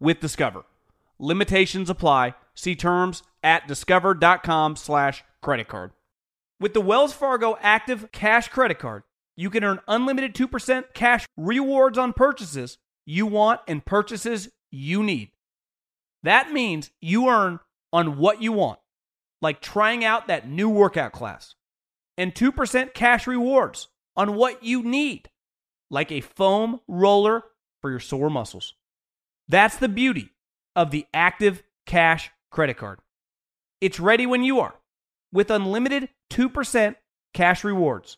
with Discover. Limitations apply. See terms at discover.com slash credit card. With the Wells Fargo Active Cash Credit Card, you can earn unlimited 2% cash rewards on purchases you want and purchases you need. That means you earn on what you want, like trying out that new workout class, and 2% cash rewards on what you need, like a foam roller for your sore muscles. That's the beauty of the Active Cash Credit Card. It's ready when you are with unlimited 2% cash rewards.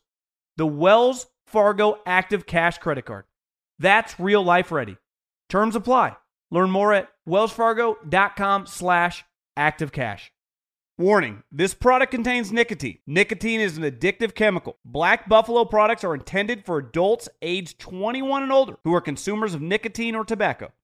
The Wells Fargo Active Cash Credit Card. That's real life ready. Terms apply. Learn more at wellsfargo.com slash activecash. Warning, this product contains nicotine. Nicotine is an addictive chemical. Black Buffalo products are intended for adults aged 21 and older who are consumers of nicotine or tobacco.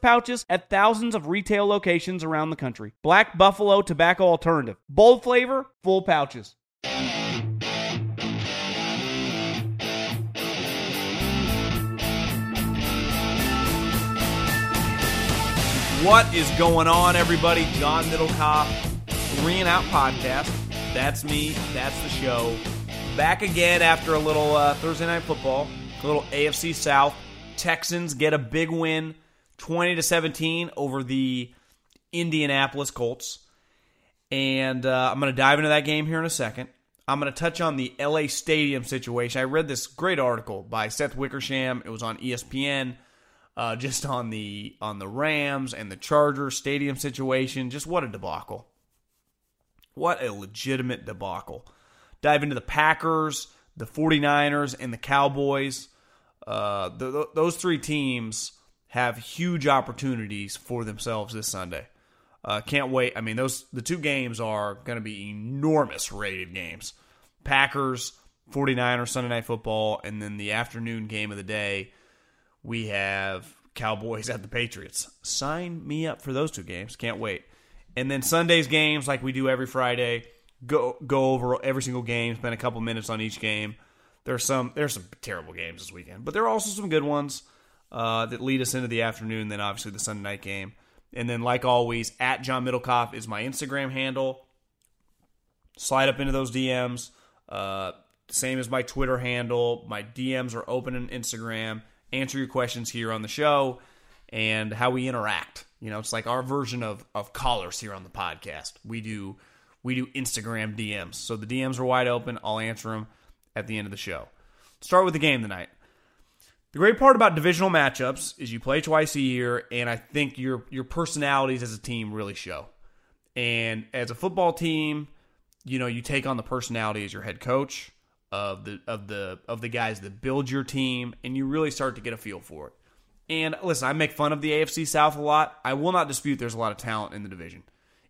pouches at thousands of retail locations around the country. Black Buffalo Tobacco Alternative. Bold flavor, full pouches. What is going on, everybody? John Middlekauff, Three and Out Podcast. That's me. That's the show. Back again after a little uh, Thursday night football, a little AFC South. Texans get a big win 20 to 17 over the Indianapolis Colts. And uh, I'm going to dive into that game here in a second. I'm going to touch on the LA Stadium situation. I read this great article by Seth Wickersham. It was on ESPN, uh, just on the on the Rams and the Chargers stadium situation. Just what a debacle! What a legitimate debacle. Dive into the Packers, the 49ers, and the Cowboys. Uh, the, the, those three teams have huge opportunities for themselves this Sunday. Uh, can't wait. I mean, those the two games are going to be enormous rated games. Packers, 49ers, Sunday Night Football, and then the afternoon game of the day, we have Cowboys at the Patriots. Sign me up for those two games. Can't wait. And then Sunday's games, like we do every Friday, go go over every single game, spend a couple minutes on each game. There's some there's some terrible games this weekend, but there are also some good ones uh, that lead us into the afternoon. Then obviously the Sunday night game, and then like always, at John Middlekauff is my Instagram handle. Slide up into those DMs. Uh, same as my Twitter handle. My DMs are open on Instagram. Answer your questions here on the show and how we interact. You know, it's like our version of of callers here on the podcast. We do we do Instagram DMs. So the DMs are wide open. I'll answer them at the end of the show. Start with the game tonight. The great part about divisional matchups is you play twice a year, and I think your your personalities as a team really show. And as a football team, you know you take on the personality as your head coach of the of the of the guys that build your team, and you really start to get a feel for it. And listen, I make fun of the AFC South a lot. I will not dispute there's a lot of talent in the division.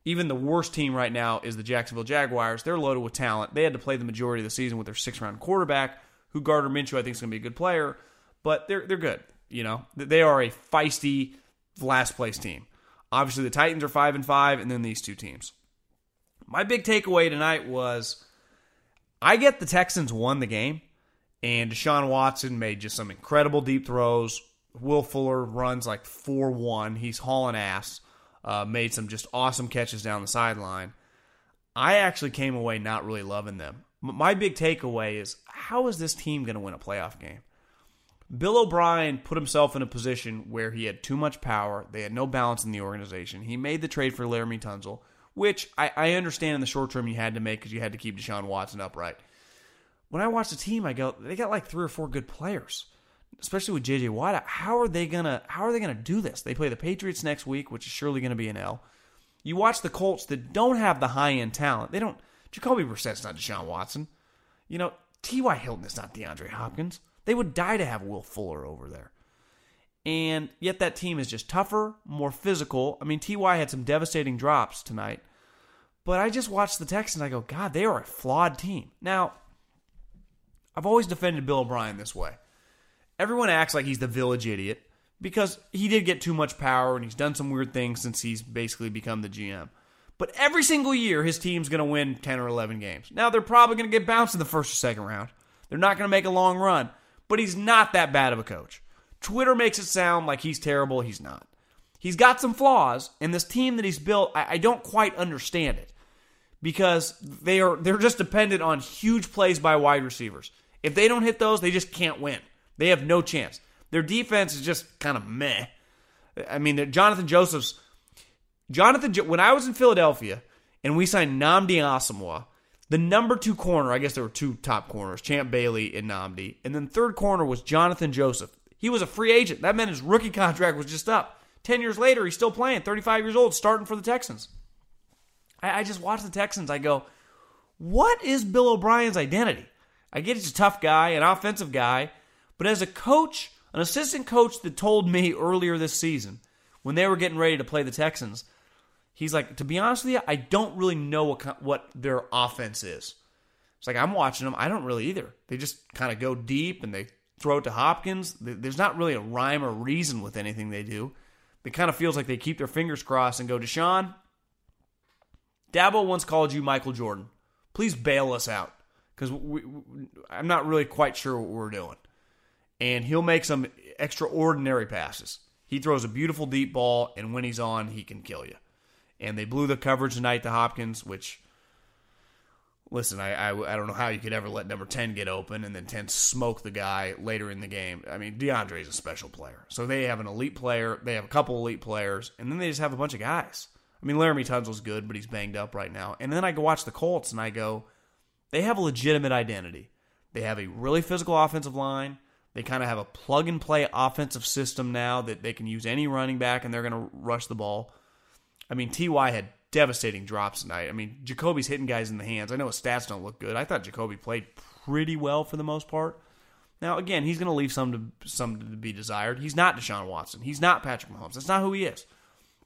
Even the worst team right now is the Jacksonville Jaguars. They're loaded with talent. They had to play the majority of the season with their six round quarterback, who Gardner Minshew I think is going to be a good player but they're they're good. You know, they are a feisty last place team. Obviously, the Titans are five and five, and then these two teams. My big takeaway tonight was I get the Texans won the game, and Deshaun Watson made just some incredible deep throws. Will Fuller runs like 4 1. He's hauling ass. Uh, made some just awesome catches down the sideline. I actually came away not really loving them. My big takeaway is how is this team going to win a playoff game? Bill O'Brien put himself in a position where he had too much power. They had no balance in the organization. He made the trade for Laremy Tunsil, which I, I understand in the short term you had to make because you had to keep Deshaun Watson upright. When I watch the team, I go, they got like three or four good players, especially with JJ Watt. How are they gonna How are they gonna do this? They play the Patriots next week, which is surely to be an L. You watch the Colts that don't have the high end talent. They don't. Jacoby Brissett's not Deshaun Watson. You know, T.Y. Hilton is not DeAndre Hopkins. They would die to have Will Fuller over there. And yet that team is just tougher, more physical. I mean, TY had some devastating drops tonight. But I just watched the Texans. I go, God, they are a flawed team. Now, I've always defended Bill O'Brien this way. Everyone acts like he's the village idiot because he did get too much power and he's done some weird things since he's basically become the GM. But every single year, his team's going to win 10 or 11 games. Now, they're probably going to get bounced in the first or second round. They're not going to make a long run but he's not that bad of a coach. Twitter makes it sound like he's terrible. He's not. He's got some flaws, and this team that he's built, I, I don't quite understand it because they are they're just dependent on huge plays by wide receivers. If they don't hit those, they just can't win. They have no chance. Their defense is just kind of meh. I mean, Jonathan Joseph's Jonathan. When I was in Philadelphia and we signed Nnamdi Asomugha, the number two corner, I guess there were two top corners, Champ Bailey and Nnamdi. And then third corner was Jonathan Joseph. He was a free agent. That meant his rookie contract was just up. 10 years later, he's still playing, 35 years old, starting for the Texans. I, I just watch the Texans. I go, what is Bill O'Brien's identity? I get he's a tough guy, an offensive guy, but as a coach, an assistant coach that told me earlier this season when they were getting ready to play the Texans – He's like, to be honest with you, I don't really know what what their offense is. It's like I'm watching them. I don't really either. They just kind of go deep and they throw it to Hopkins. There's not really a rhyme or reason with anything they do. It kind of feels like they keep their fingers crossed and go, Deshaun, Dabo once called you Michael Jordan. Please bail us out because I'm not really quite sure what we're doing. And he'll make some extraordinary passes. He throws a beautiful deep ball, and when he's on, he can kill you and they blew the coverage tonight to Hopkins, which listen, I, I, I don't know how you could ever let number ten get open and then ten smoke the guy later in the game. I mean, DeAndre is a special player, so they have an elite player, they have a couple elite players, and then they just have a bunch of guys. I mean, Laremy Tunsil's good, but he's banged up right now. And then I go watch the Colts, and I go, they have a legitimate identity. They have a really physical offensive line. They kind of have a plug and play offensive system now that they can use any running back and they're going to rush the ball. I mean, Ty had devastating drops tonight. I mean, Jacoby's hitting guys in the hands. I know his stats don't look good. I thought Jacoby played pretty well for the most part. Now, again, he's going to leave some to some to be desired. He's not Deshaun Watson. He's not Patrick Mahomes. That's not who he is.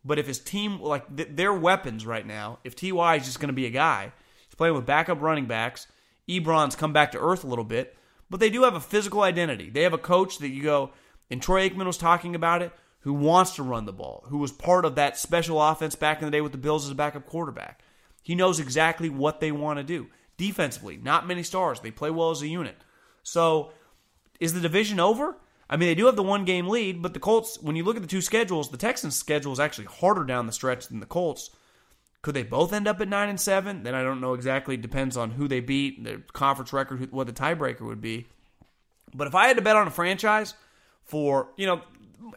But if his team, like their weapons right now, if Ty is just going to be a guy, he's playing with backup running backs. Ebron's come back to earth a little bit, but they do have a physical identity. They have a coach that you go, and Troy Aikman was talking about it who wants to run the ball, who was part of that special offense back in the day with the Bills as a backup quarterback. He knows exactly what they want to do. Defensively, not many stars. They play well as a unit. So, is the division over? I mean, they do have the one game lead, but the Colts, when you look at the two schedules, the Texans' schedule is actually harder down the stretch than the Colts. Could they both end up at 9 and 7? Then I don't know exactly. It depends on who they beat, their conference record, what the tiebreaker would be. But if I had to bet on a franchise for, you know,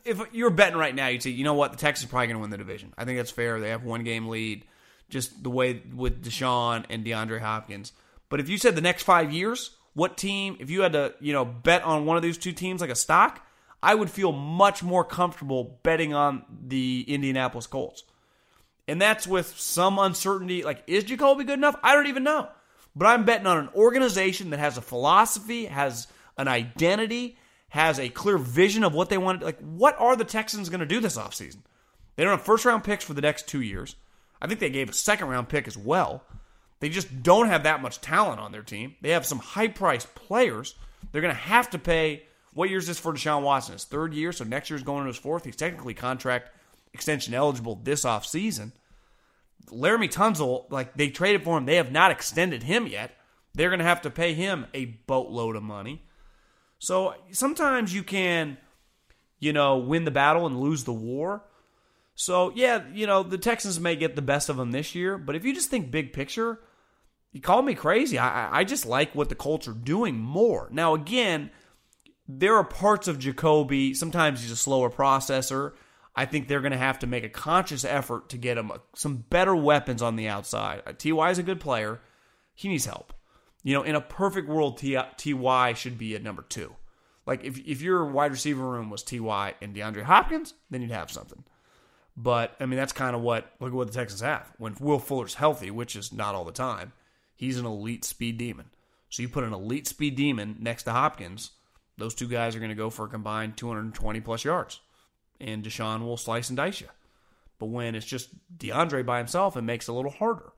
if you're betting right now, you'd say, you know what, the Texans are probably going to win the division. I think that's fair. They have one game lead, just the way with Deshaun and DeAndre Hopkins. But if you said the next five years, what team? If you had to, you know, bet on one of these two teams like a stock, I would feel much more comfortable betting on the Indianapolis Colts. And that's with some uncertainty. Like, is Jacoby good enough? I don't even know. But I'm betting on an organization that has a philosophy, has an identity, has a clear vision of what they want. Like, what are the Texans going to do this offseason? They don't have first round picks for the next two years. I think they gave a second round pick as well. They just don't have that much talent on their team. They have some high priced players. They're going to have to pay. What year is this for Deshaun Watson? His third year, so next year year's going into his fourth. He's technically contract extension eligible this offseason. Laremy Tunsil, like they traded for him, they have not extended him yet. They're going to have to pay him a boatload of money. So sometimes you can, you know, win the battle and lose the war. So yeah, you know, the Texans may get the best of them this year, but if you just think big picture, you call me crazy. I, I just like what the Colts are doing more. Now, again, there are parts of Jacoby, sometimes he's a slower processor. I think they're going to have to make a conscious effort to get him some better weapons on the outside. Uh, Ty is a good player. He needs help. You know, in a perfect world, Ty should be at number two. Like if if your wide receiver room was Ty and DeAndre Hopkins, then you'd have something. But I mean, that's kind of what look at what the Texans have when Will Fuller's healthy, which is not all the time. He's an elite speed demon. So you put an elite speed demon next to Hopkins, those two guys are going to go for a combined 220 plus yards and Deshaun will slice and dice you. But when it's just DeAndre by himself, it makes it a little harder.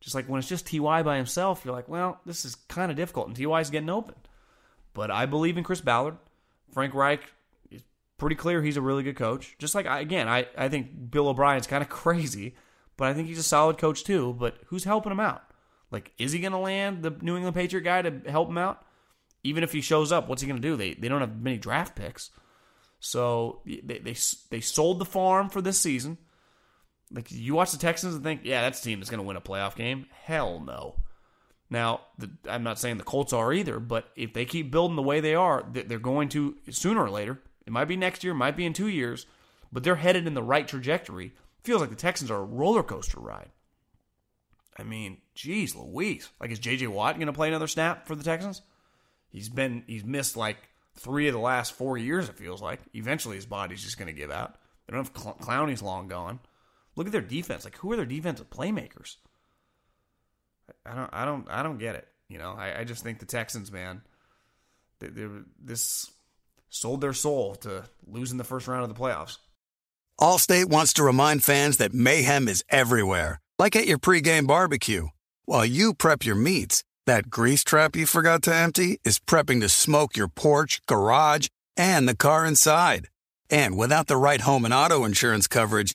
Just like when it's just Ty by himself, you're like, well, this is kind of difficult, and Ty's getting open. But I believe in Chris Ballard. Frank Reich is pretty clear he's a really good coach. Just like again, I, I think Bill O'Brien's kind of crazy, but I think he's a solid coach too. But who's helping him out? Like, is he going to land the New England Patriot guy to help him out? Even if he shows up, what's he going to do? They they don't have many draft picks. So they, they they sold the farm for this season. Like you watch the Texans and think, yeah, that's team that's going to win a playoff game. Hell no. Now, the, I'm not saying the Colts are either, but if they keep building the way they are, they're going to sooner or later. It might be next year, might be in two years, but they're headed in the right trajectory. feels like the Texans are a roller coaster ride. I mean, geez, Louise. Like, is J.J. Watt going to play another snap for the Texans? He's been he's missed like three of the last four years. It feels like eventually his body's just going to give out. They don't have Cl- Clowney's long gone. Look at their defense. Like who are their defensive playmakers? I don't. I don't. I don't get it. You know. I, I just think the Texans, man, they, they this sold their soul to losing the first round of the playoffs. Allstate wants to remind fans that mayhem is everywhere, like at your pregame barbecue. While you prep your meats that grease trap you forgot to empty is prepping to smoke your porch, garage, and the car inside. And without the right home and auto insurance coverage,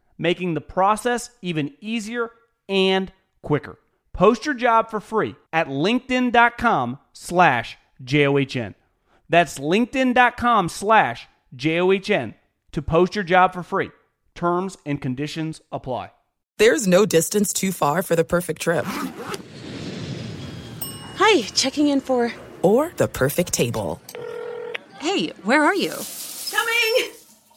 making the process even easier and quicker. Post your job for free at linkedin.com slash J-O-H-N. That's linkedin.com slash J-O-H-N to post your job for free. Terms and conditions apply. There's no distance too far for the perfect trip. Hi, checking in for. Or the perfect table. Hey, where are you?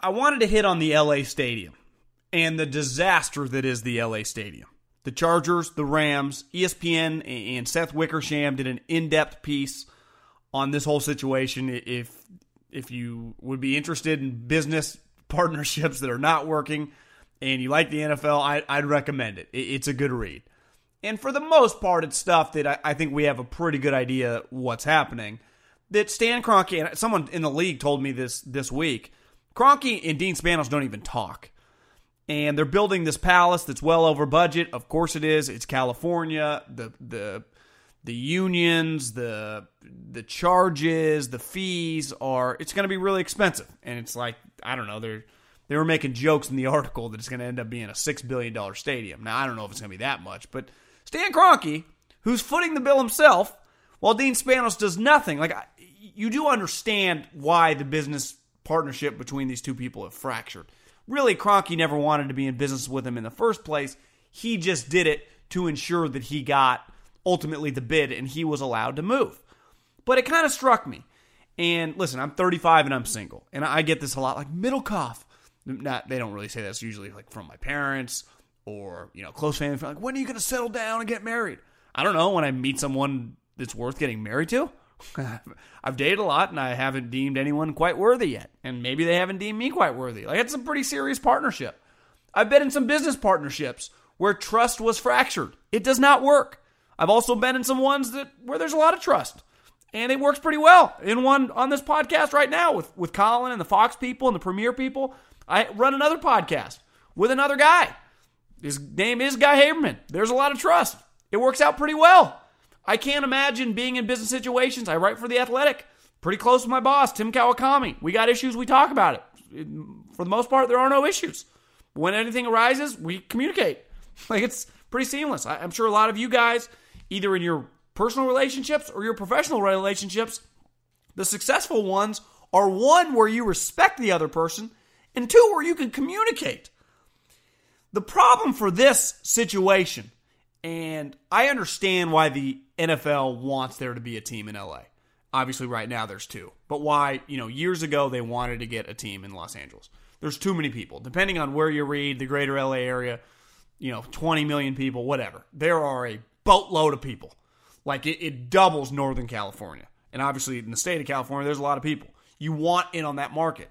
I wanted to hit on the LA Stadium and the disaster that is the LA Stadium. The Chargers, the Rams, ESPN, and Seth Wickersham did an in-depth piece on this whole situation. If if you would be interested in business partnerships that are not working and you like the NFL, I, I'd recommend it. It's a good read. And for the most part, it's stuff that I, I think we have a pretty good idea what's happening. That Stan Kroenke and someone in the league told me this this week. Kroenke and Dean Spanos don't even talk and they're building this palace that's well over budget. Of course it is. It's California. The the the unions, the the charges, the fees are it's going to be really expensive. And it's like I don't know, they're they were making jokes in the article that it's going to end up being a 6 billion dollar stadium. Now I don't know if it's going to be that much, but Stan Kroenke, who's footing the bill himself, while Dean Spanos does nothing. Like you do understand why the business partnership between these two people have fractured really Kroenke never wanted to be in business with him in the first place. He just did it to ensure that he got ultimately the bid and he was allowed to move. But it kind of struck me. And listen, I'm 35 and I'm single. And I get this a lot like Middlekauff. Not they don't really say that's usually like from my parents or, you know, close family like when are you going to settle down and get married? I don't know when I meet someone that's worth getting married to. I've dated a lot and I haven't deemed anyone quite worthy yet. And maybe they haven't deemed me quite worthy. Like, it's a pretty serious partnership. I've been in some business partnerships where trust was fractured. It does not work. I've also been in some ones that where there's a lot of trust. And it works pretty well. In one on this podcast right now with, with Colin and the Fox people and the Premier people, I run another podcast with another guy. His name is Guy Haberman. There's a lot of trust. It works out pretty well. I can't imagine being in business situations. I write for The Athletic, pretty close with my boss, Tim Kawakami. We got issues, we talk about it. For the most part, there are no issues. When anything arises, we communicate. Like it's pretty seamless. I'm sure a lot of you guys, either in your personal relationships or your professional relationships, the successful ones are one where you respect the other person, and two where you can communicate. The problem for this situation, and I understand why the NFL wants there to be a team in LA. Obviously, right now there's two. But why, you know, years ago they wanted to get a team in Los Angeles. There's too many people. Depending on where you read, the greater LA area, you know, 20 million people, whatever. There are a boatload of people. Like it, it doubles Northern California. And obviously, in the state of California, there's a lot of people. You want in on that market.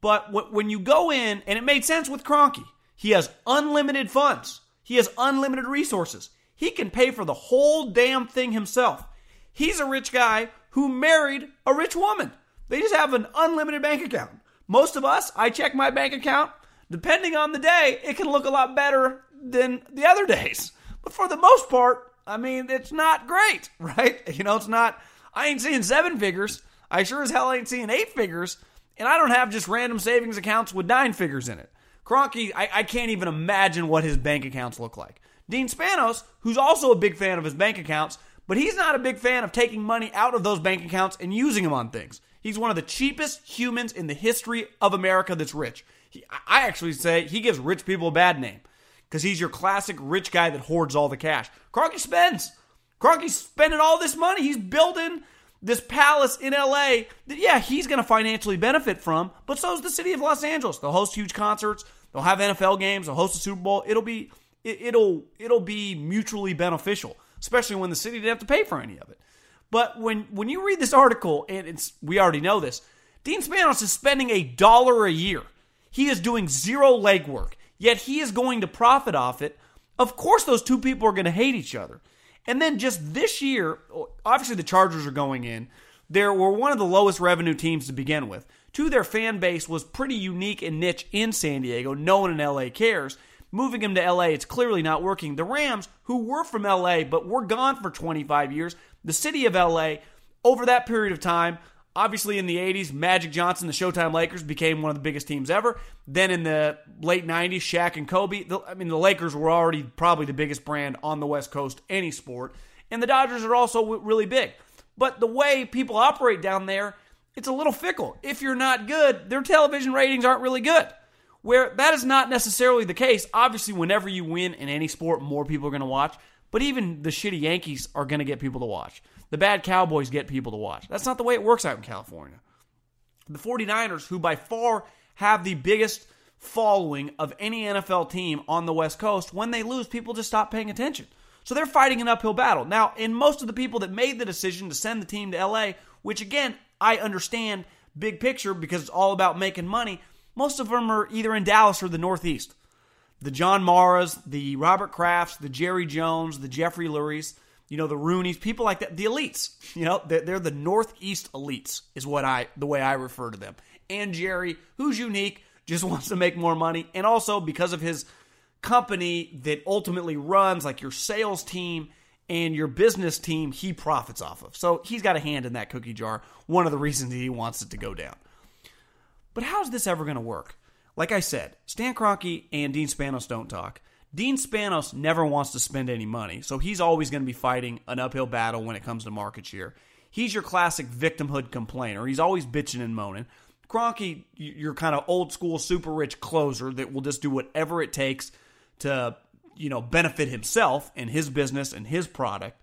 But when you go in, and it made sense with Kroenke, he has unlimited funds, he has unlimited resources. He can pay for the whole damn thing himself. He's a rich guy who married a rich woman. They just have an unlimited bank account. Most of us, I check my bank account. Depending on the day, it can look a lot better than the other days. But for the most part, I mean, it's not great, right? You know, it's not, I ain't seeing seven figures. I sure as hell ain't seeing eight figures. And I don't have just random savings accounts with nine figures in it. Kroenke, I, I can't even imagine what his bank accounts look like. Dean Spanos, who's also a big fan of his bank accounts, but he's not a big fan of taking money out of those bank accounts and using them on things. He's one of the cheapest humans in the history of America that's rich. He, I actually say he gives rich people a bad name because he's your classic rich guy that hoards all the cash. Kroenke spends. Kroenke's spending all this money. He's building this palace in LA that, yeah, he's going to financially benefit from, but so is the city of Los Angeles. They'll host huge concerts. They'll have NFL games. They'll host a Super Bowl. It'll be it, will it'll be mutually beneficial, especially when the city didn't have to pay for any of it. But when when you read this article, and it's we already know this, Dean Spanos is spending a dollar a year. He is doing zero legwork, yet he is going to profit off it. Of course, those two people are going to hate each other. And then just this year, obviously the Chargers are going in. They were one of the lowest revenue teams to begin with. Two, their fan base was pretty unique and niche in San Diego. No one in LA cares. Moving him to LA, it's clearly not working. The Rams, who were from LA but were gone for 25 years, the city of LA, over that period of time, Obviously, in the 80s, Magic Johnson, the Showtime Lakers, became one of the biggest teams ever. Then in the late 90s, Shaq and Kobe. The, I mean, the Lakers were already probably the biggest brand on the West Coast, any sport. And the Dodgers are also really big. But the way people operate down there, it's a little fickle. If you're not good, their television ratings aren't really good. Where that is not necessarily the case. Obviously, whenever you win in any sport, more people are going to watch. But even the shitty Yankees are going to get people to watch. The bad Cowboys get people to watch. That's not the way it works out in California. The 49ers, who by far have the biggest following of any NFL team on the West Coast, when they lose, people just stop paying attention. So they're fighting an uphill battle. Now, in most of the people that made the decision to send the team to LA, which again, I understand big picture because it's all about making money, most of them are either in Dallas or the Northeast. The John Maras, the Robert Krafts, the Jerry Jones, the Jeffrey Lurie's, you know, the Rooneys, people like that, the elites. You know, they're, they're the Northeast elites, is what I the way I refer to them. And Jerry, who's unique, just wants to make more money, and also because of his company that ultimately runs like your sales team and your business team, he profits off of. So he's got a hand in that cookie jar. One of the reasons he wants it to go down. But how's this ever going to work? Like I said, Stan Kroenke and Dean Spanos don't talk. Dean Spanos never wants to spend any money, so he's always going to be fighting an uphill battle when it comes to market share. He's your classic victimhood complainer. He's always bitching and moaning. Kroenke, you're kind of old school, super rich closer that will just do whatever it takes to, you know, benefit himself and his business and his product.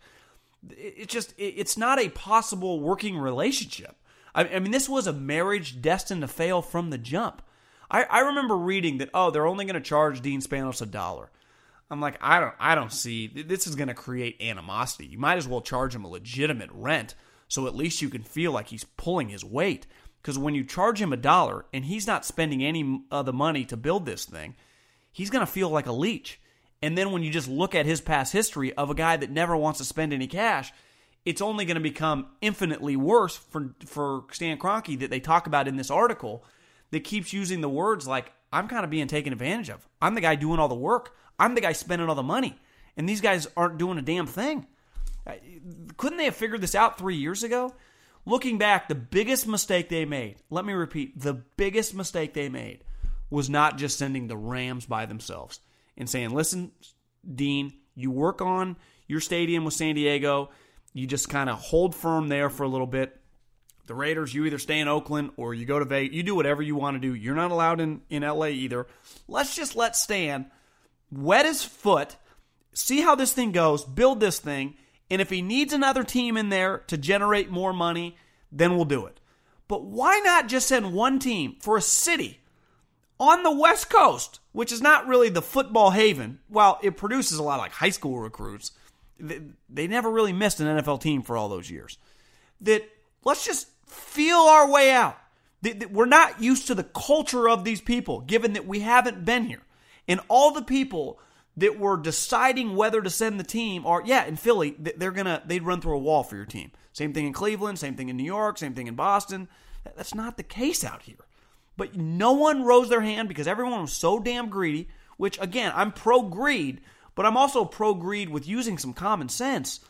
It's just, it's not a possible working relationship. I mean, this was a marriage destined to fail from the jump. I, I remember reading that, oh, they're only going to charge Dean Spanos a dollar. I'm like, I don't, I don't see this is going to create animosity. You might as well charge him a legitimate rent, so at least you can feel like he's pulling his weight. Because when you charge him a dollar and he's not spending any of the money to build this thing, he's going to feel like a leech. And then when you just look at his past history of a guy that never wants to spend any cash, it's only going to become infinitely worse for for Stan Kroenke that they talk about in this article that keeps using the words like I'm kind of being taken advantage of. I'm the guy doing all the work. I'm the guy spending all the money, and these guys aren't doing a damn thing. Couldn't they have figured this out three years ago? Looking back, the biggest mistake they made, let me repeat, the biggest mistake they made was not just sending the Rams by themselves and saying, listen, Dean, you work on your stadium with San Diego. You just kind of hold firm there for a little bit. The Raiders, you either stay in Oakland or you go to Vegas. You do whatever you want to do. You're not allowed in, in LA either. Let's just let Stan wet his foot, see how this thing goes, build this thing, and if he needs another team in there to generate more money, then we'll do it. But why not just send one team for a city on the West Coast, which is not really the football haven? While it produces a lot of like high school recruits, they never really missed an NFL team for all those years. That let's just feel our way out. We're not used to the culture of these people, given that we haven't been here. And all the people that were deciding whether to send the team are, yeah, in Philly, they're gonna they'd run through a wall for your team. Same thing in Cleveland, same thing in New York, same thing in Boston. That's not the case out here. But no one rose their hand because everyone was so damn greedy. Which again, I'm pro greed, but I'm also pro greed with using some common sense.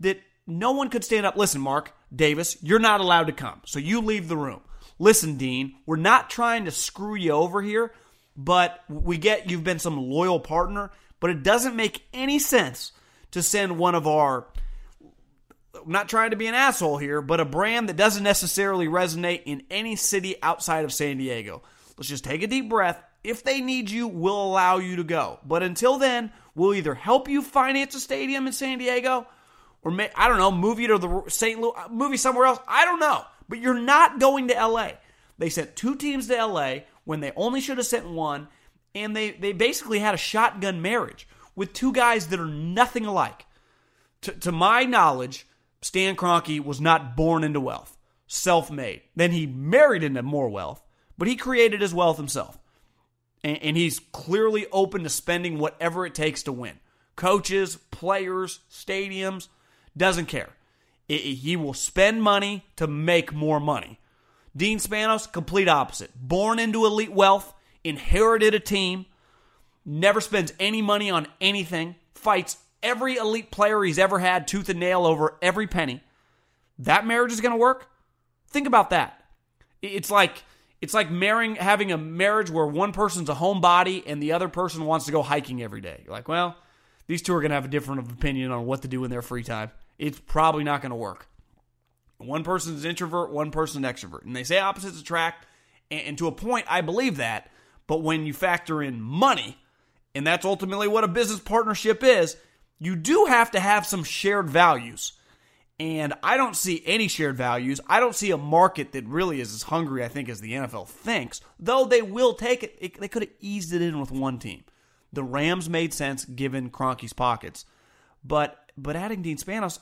That no one could stand up. Listen, Mark Davis, you're not allowed to come, so you leave the room. Listen, Dean, we're not trying to screw you over here, but we get you've been some loyal partner, but it doesn't make any sense to send one of our I'm not trying to be an asshole here, but a brand that doesn't necessarily resonate in any city outside of San Diego. Let's just take a deep breath. If they need you, we'll allow you to go. But until then, we'll either help you finance a stadium in San Diego or may, I don't know, move you to the St. Louis, uh, movie somewhere else. I don't know. But you're not going to LA. They sent two teams to LA when they only should have sent one, and they, they basically had a shotgun marriage with two guys that are nothing alike. To, to my knowledge, Stan Kroenke was not born into wealth, self made. Then he married into more wealth, but he created his wealth himself. And, and he's clearly open to spending whatever it takes to win. Coaches, players, stadiums, doesn't care. It, he will spend money to make more money. Dean Spanos, complete opposite. Born into elite wealth, inherited a team, never spends any money on anything, fights every elite player he's ever had tooth and nail over every penny. That marriage is going to work? Think about that. It's like it's like marrying having a marriage where one person's a homebody and the other person wants to go hiking every day. You're like, well, these two are going to have a different opinion on what to do in their free time. It's probably not going to work. One person's introvert, one person's extrovert, and they say opposites attract. And to a point, I believe that. But when you factor in money, and that's ultimately what a business partnership is, you do have to have some shared values. And I don't see any shared values. I don't see a market that really is as hungry, I think, as the NFL thinks. Though they will take it, it they could have eased it in with one team. The Rams made sense given Kroenke's pockets, but but adding Dean Spanos,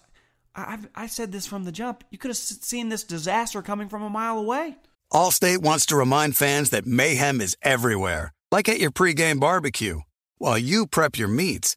I, I said this from the jump. You could have seen this disaster coming from a mile away. Allstate wants to remind fans that mayhem is everywhere, like at your pregame barbecue. While you prep your meats,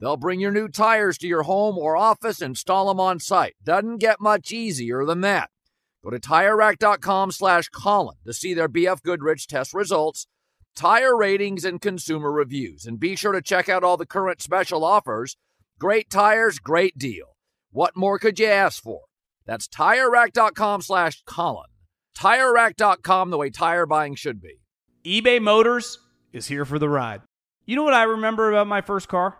They'll bring your new tires to your home or office, and install them on site. Doesn't get much easier than that. Go to TireRack.com slash Colin to see their BF Goodrich test results, tire ratings, and consumer reviews. And be sure to check out all the current special offers. Great tires, great deal. What more could you ask for? That's TireRack.com slash Colin. TireRack.com, the way tire buying should be. eBay Motors is here for the ride. You know what I remember about my first car?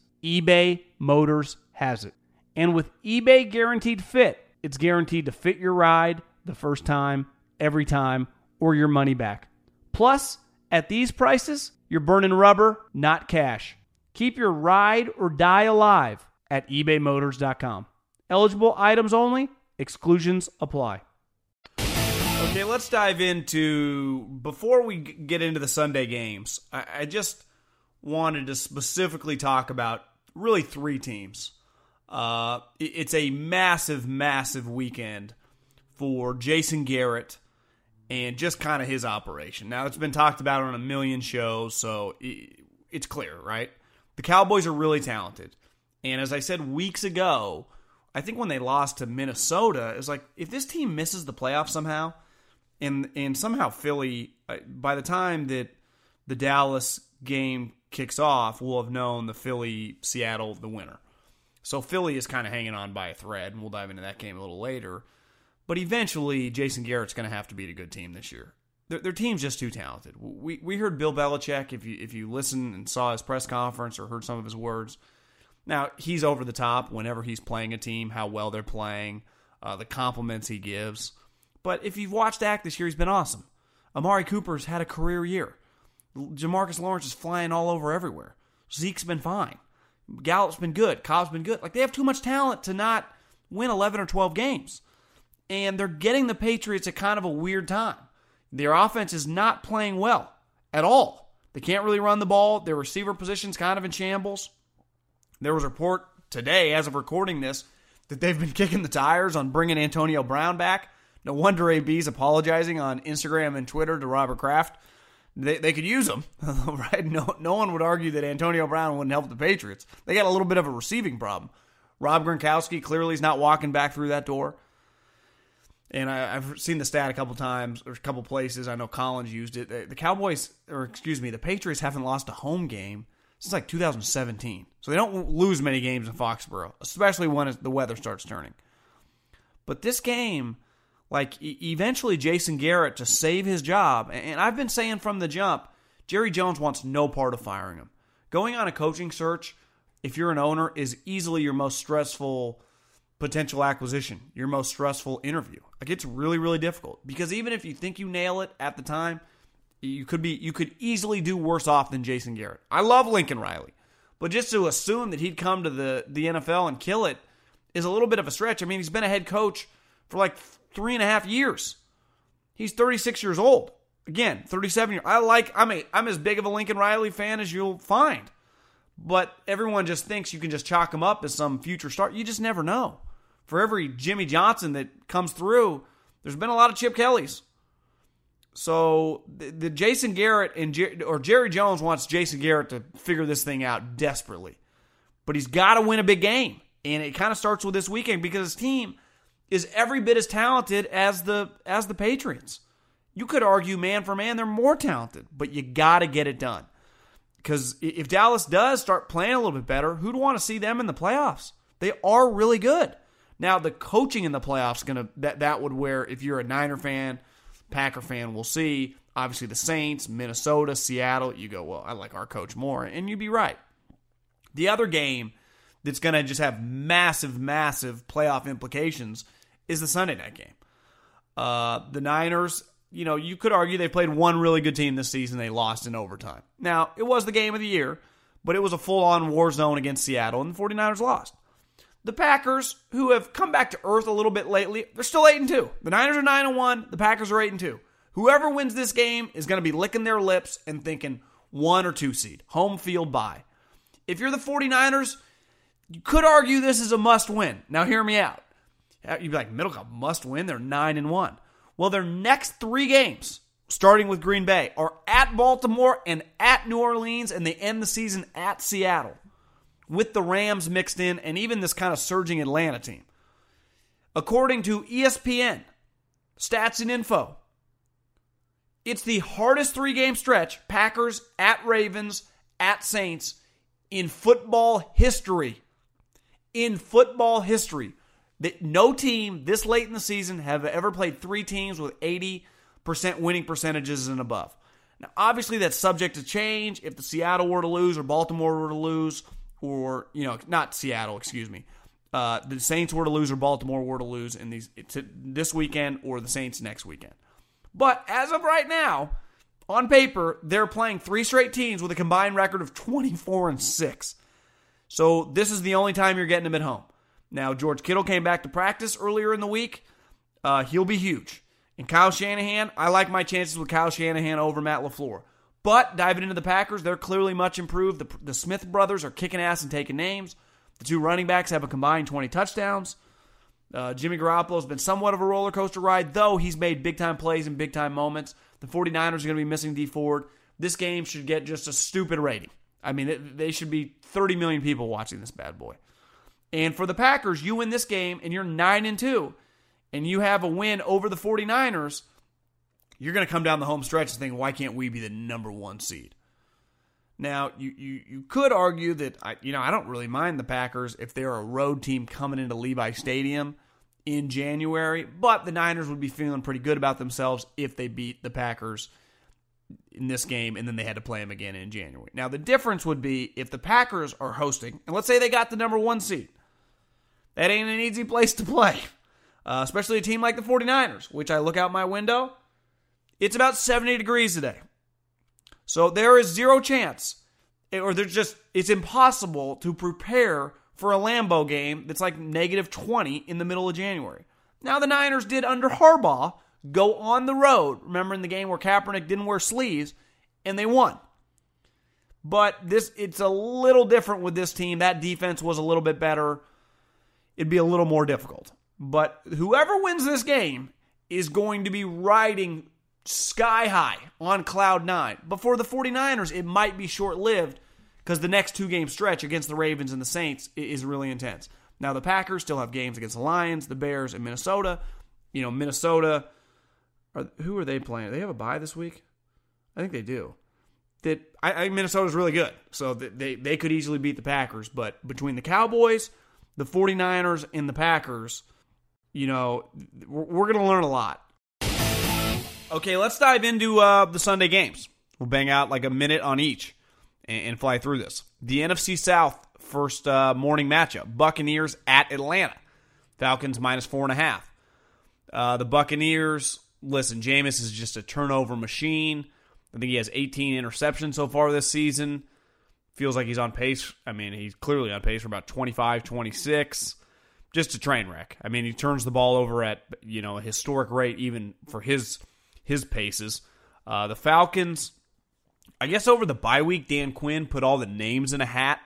eBay Motors has it. And with eBay Guaranteed Fit, it's guaranteed to fit your ride the first time, every time, or your money back. Plus, at these prices, you're burning rubber, not cash. Keep your ride or die alive at ebaymotors.com. Eligible items only, exclusions apply. Okay, let's dive into before we get into the Sunday games. I, I just wanted to specifically talk about really three teams. Uh, it's a massive, massive weekend for Jason Garrett and just kind of his operation. Now, it's been talked about on a million shows, so it's clear, right? The Cowboys are really talented. And as I said weeks ago, I think when they lost to Minnesota, it's like if this team misses the playoffs somehow, and and somehow Philly, uh, by the time that the Dallas game kicks off, we'll have known the Philly Seattle the winner. So Philly is kind of hanging on by a thread, and we'll dive into that game a little later. But eventually, Jason Garrett's going to have to beat a good team this year. their, their team's just too talented. We we heard Bill Belichick if you if you listen and saw his press conference or heard some of his words. Now he's over the top whenever he's playing a team, how well they're playing, uh, the compliments he gives. But if you've watched Dak this year, he's been awesome. Amari Cooper's had a career year. DeMarcus Lawrence is flying all over everywhere. Zeke's been fine. Gallup's been good. Cobb's been good. Like they have too much talent to not win 11 or 12 games. And they're getting the Patriots at kind of a weird time. Their offense is not playing well at all. They can't really run the ball. Their receiver position's kind of in shambles. There was a report today, as of recording this, that they've been kicking the tires on bringing Antonio Brown back. No wonder AB's apologizing on Instagram and Twitter to Robert Kraft. They, they could use him, right? No, no one would argue that Antonio Brown wouldn't help the Patriots. They got a little bit of a receiving problem. Rob Gronkowski clearly is not walking back through that door. And I, have seen the stat a couple times or a couple places. I know Collins used it. The Cowboys, or excuse me, the Patriots haven't lost a home game since like 2017. So they don't lose many games in Foxborough, especially when the weather starts turning. But this game, like eventually Jason Garrett to save his job, and I've been saying from the jump, Jerry Jones wants no part of firing him. Going on a coaching search, if you're an owner, is easily your most stressful potential acquisition, your most stressful interview. Like it's really, really difficult because even if you think you nail it at the time, you could be you could easily do worse off than Jason Garrett. I love Lincoln Riley, but just to assume that he'd come to the the NFL and kill it is a little bit of a stretch. I mean, he's been a head coach for like three and a half years. He's 36 years old. Again, 37 years. I like. I'm a. I'm as big of a Lincoln Riley fan as you'll find. But everyone just thinks you can just chalk him up as some future star. You just never know for every Jimmy Johnson that comes through, there's been a lot of Chip Kellys. So the, the Jason Garrett and Jer- or Jerry Jones wants Jason Garrett to figure this thing out desperately, but he's got to win a big game, and it kind of starts with this weekend because his team is every bit as talented as the as the Patriots. You could argue man for man they're more talented, but you got to get it done. Because if Dallas does start playing a little bit better, who'd want to see them in the playoffs? They are really good. Now the coaching in the playoffs gonna that that would where if you're a Niner fan, Packer fan, we'll see. Obviously the Saints, Minnesota, Seattle. You go, well, I like our coach more, and you'd be right. The other game that's gonna just have massive, massive playoff implications is the Sunday night game. Uh, the Niners, you know, you could argue they played one really good team this season. They lost in overtime. Now, it was the game of the year, but it was a full on war zone against Seattle, and the 49ers lost. The Packers, who have come back to earth a little bit lately, they're still 8 and 2. The Niners are 9 and 1, the Packers are 8 and 2. Whoever wins this game is going to be licking their lips and thinking one or two seed, home field bye. If you're the 49ers, you could argue this is a must win. Now hear me out. Uh, you'd be like, Middlekauff must win. They're 9 and 1. Well, their next 3 games, starting with Green Bay, are at Baltimore and at New Orleans and they end the season at Seattle with the Rams mixed in and even this kind of surging Atlanta team. According to ESPN, stats and info, it's the hardest three game stretch Packers at Ravens at Saints in football history. In football history. That no team this late in the season have ever played three teams with 80% winning percentages and above. Now, obviously, that's subject to change if the Seattle were to lose or Baltimore were to lose or you know, not Seattle, excuse me. Uh, the Saints were to lose or Baltimore were to lose in these this weekend or the Saints next weekend. But as of right now, on paper, they're playing three straight teams with a combined record of 24 and 6. So this is the only time you're getting them at home. Now, George Kittle came back to practice earlier in the week. Uh, he'll be huge. And Kyle Shanahan, I like my chances with Kyle Shanahan over Matt LaFleur. But diving into the Packers, they're clearly much improved. The, the Smith brothers are kicking ass and taking names. The two running backs have a combined 20 touchdowns. Uh, Jimmy Garoppolo has been somewhat of a roller coaster ride, though he's made big time plays and big time moments. The 49ers are going to be missing Dee Ford. This game should get just a stupid rating. I mean, they should be 30 million people watching this bad boy. And for the Packers, you win this game and you're 9 and 2, and you have a win over the 49ers you're going to come down the home stretch and think, why can't we be the number one seed? Now, you, you, you could argue that, I, you know, I don't really mind the Packers if they're a road team coming into Levi Stadium in January, but the Niners would be feeling pretty good about themselves if they beat the Packers in this game and then they had to play them again in January. Now, the difference would be if the Packers are hosting, and let's say they got the number one seed. That ain't an easy place to play, uh, especially a team like the 49ers, which I look out my window. It's about 70 degrees today. So there is zero chance, or there's just, it's impossible to prepare for a Lambeau game that's like negative 20 in the middle of January. Now, the Niners did under Harbaugh go on the road. Remember in the game where Kaepernick didn't wear sleeves and they won. But this it's a little different with this team. That defense was a little bit better. It'd be a little more difficult. But whoever wins this game is going to be riding sky high on cloud 9. But for the 49ers, it might be short-lived because the next two game stretch against the Ravens and the Saints is really intense. Now the Packers still have games against the Lions, the Bears, and Minnesota. You know, Minnesota are, who are they playing? Do They have a bye this week. I think they do. That I, I Minnesota's really good, so they they could easily beat the Packers. But between the Cowboys, the 49ers, and the Packers, you know, we're, we're going to learn a lot. Okay, let's dive into uh, the Sunday games. We'll bang out like a minute on each and, and fly through this. The NFC South first uh, morning matchup: Buccaneers at Atlanta. Falcons minus four and a half. Uh, the Buccaneers listen, Jameis is just a turnover machine. I think he has 18 interceptions so far this season. Feels like he's on pace. I mean, he's clearly on pace for about 25, 26. Just a train wreck. I mean, he turns the ball over at you know a historic rate, even for his his paces. Uh, the Falcons, I guess, over the bye week, Dan Quinn put all the names in a hat,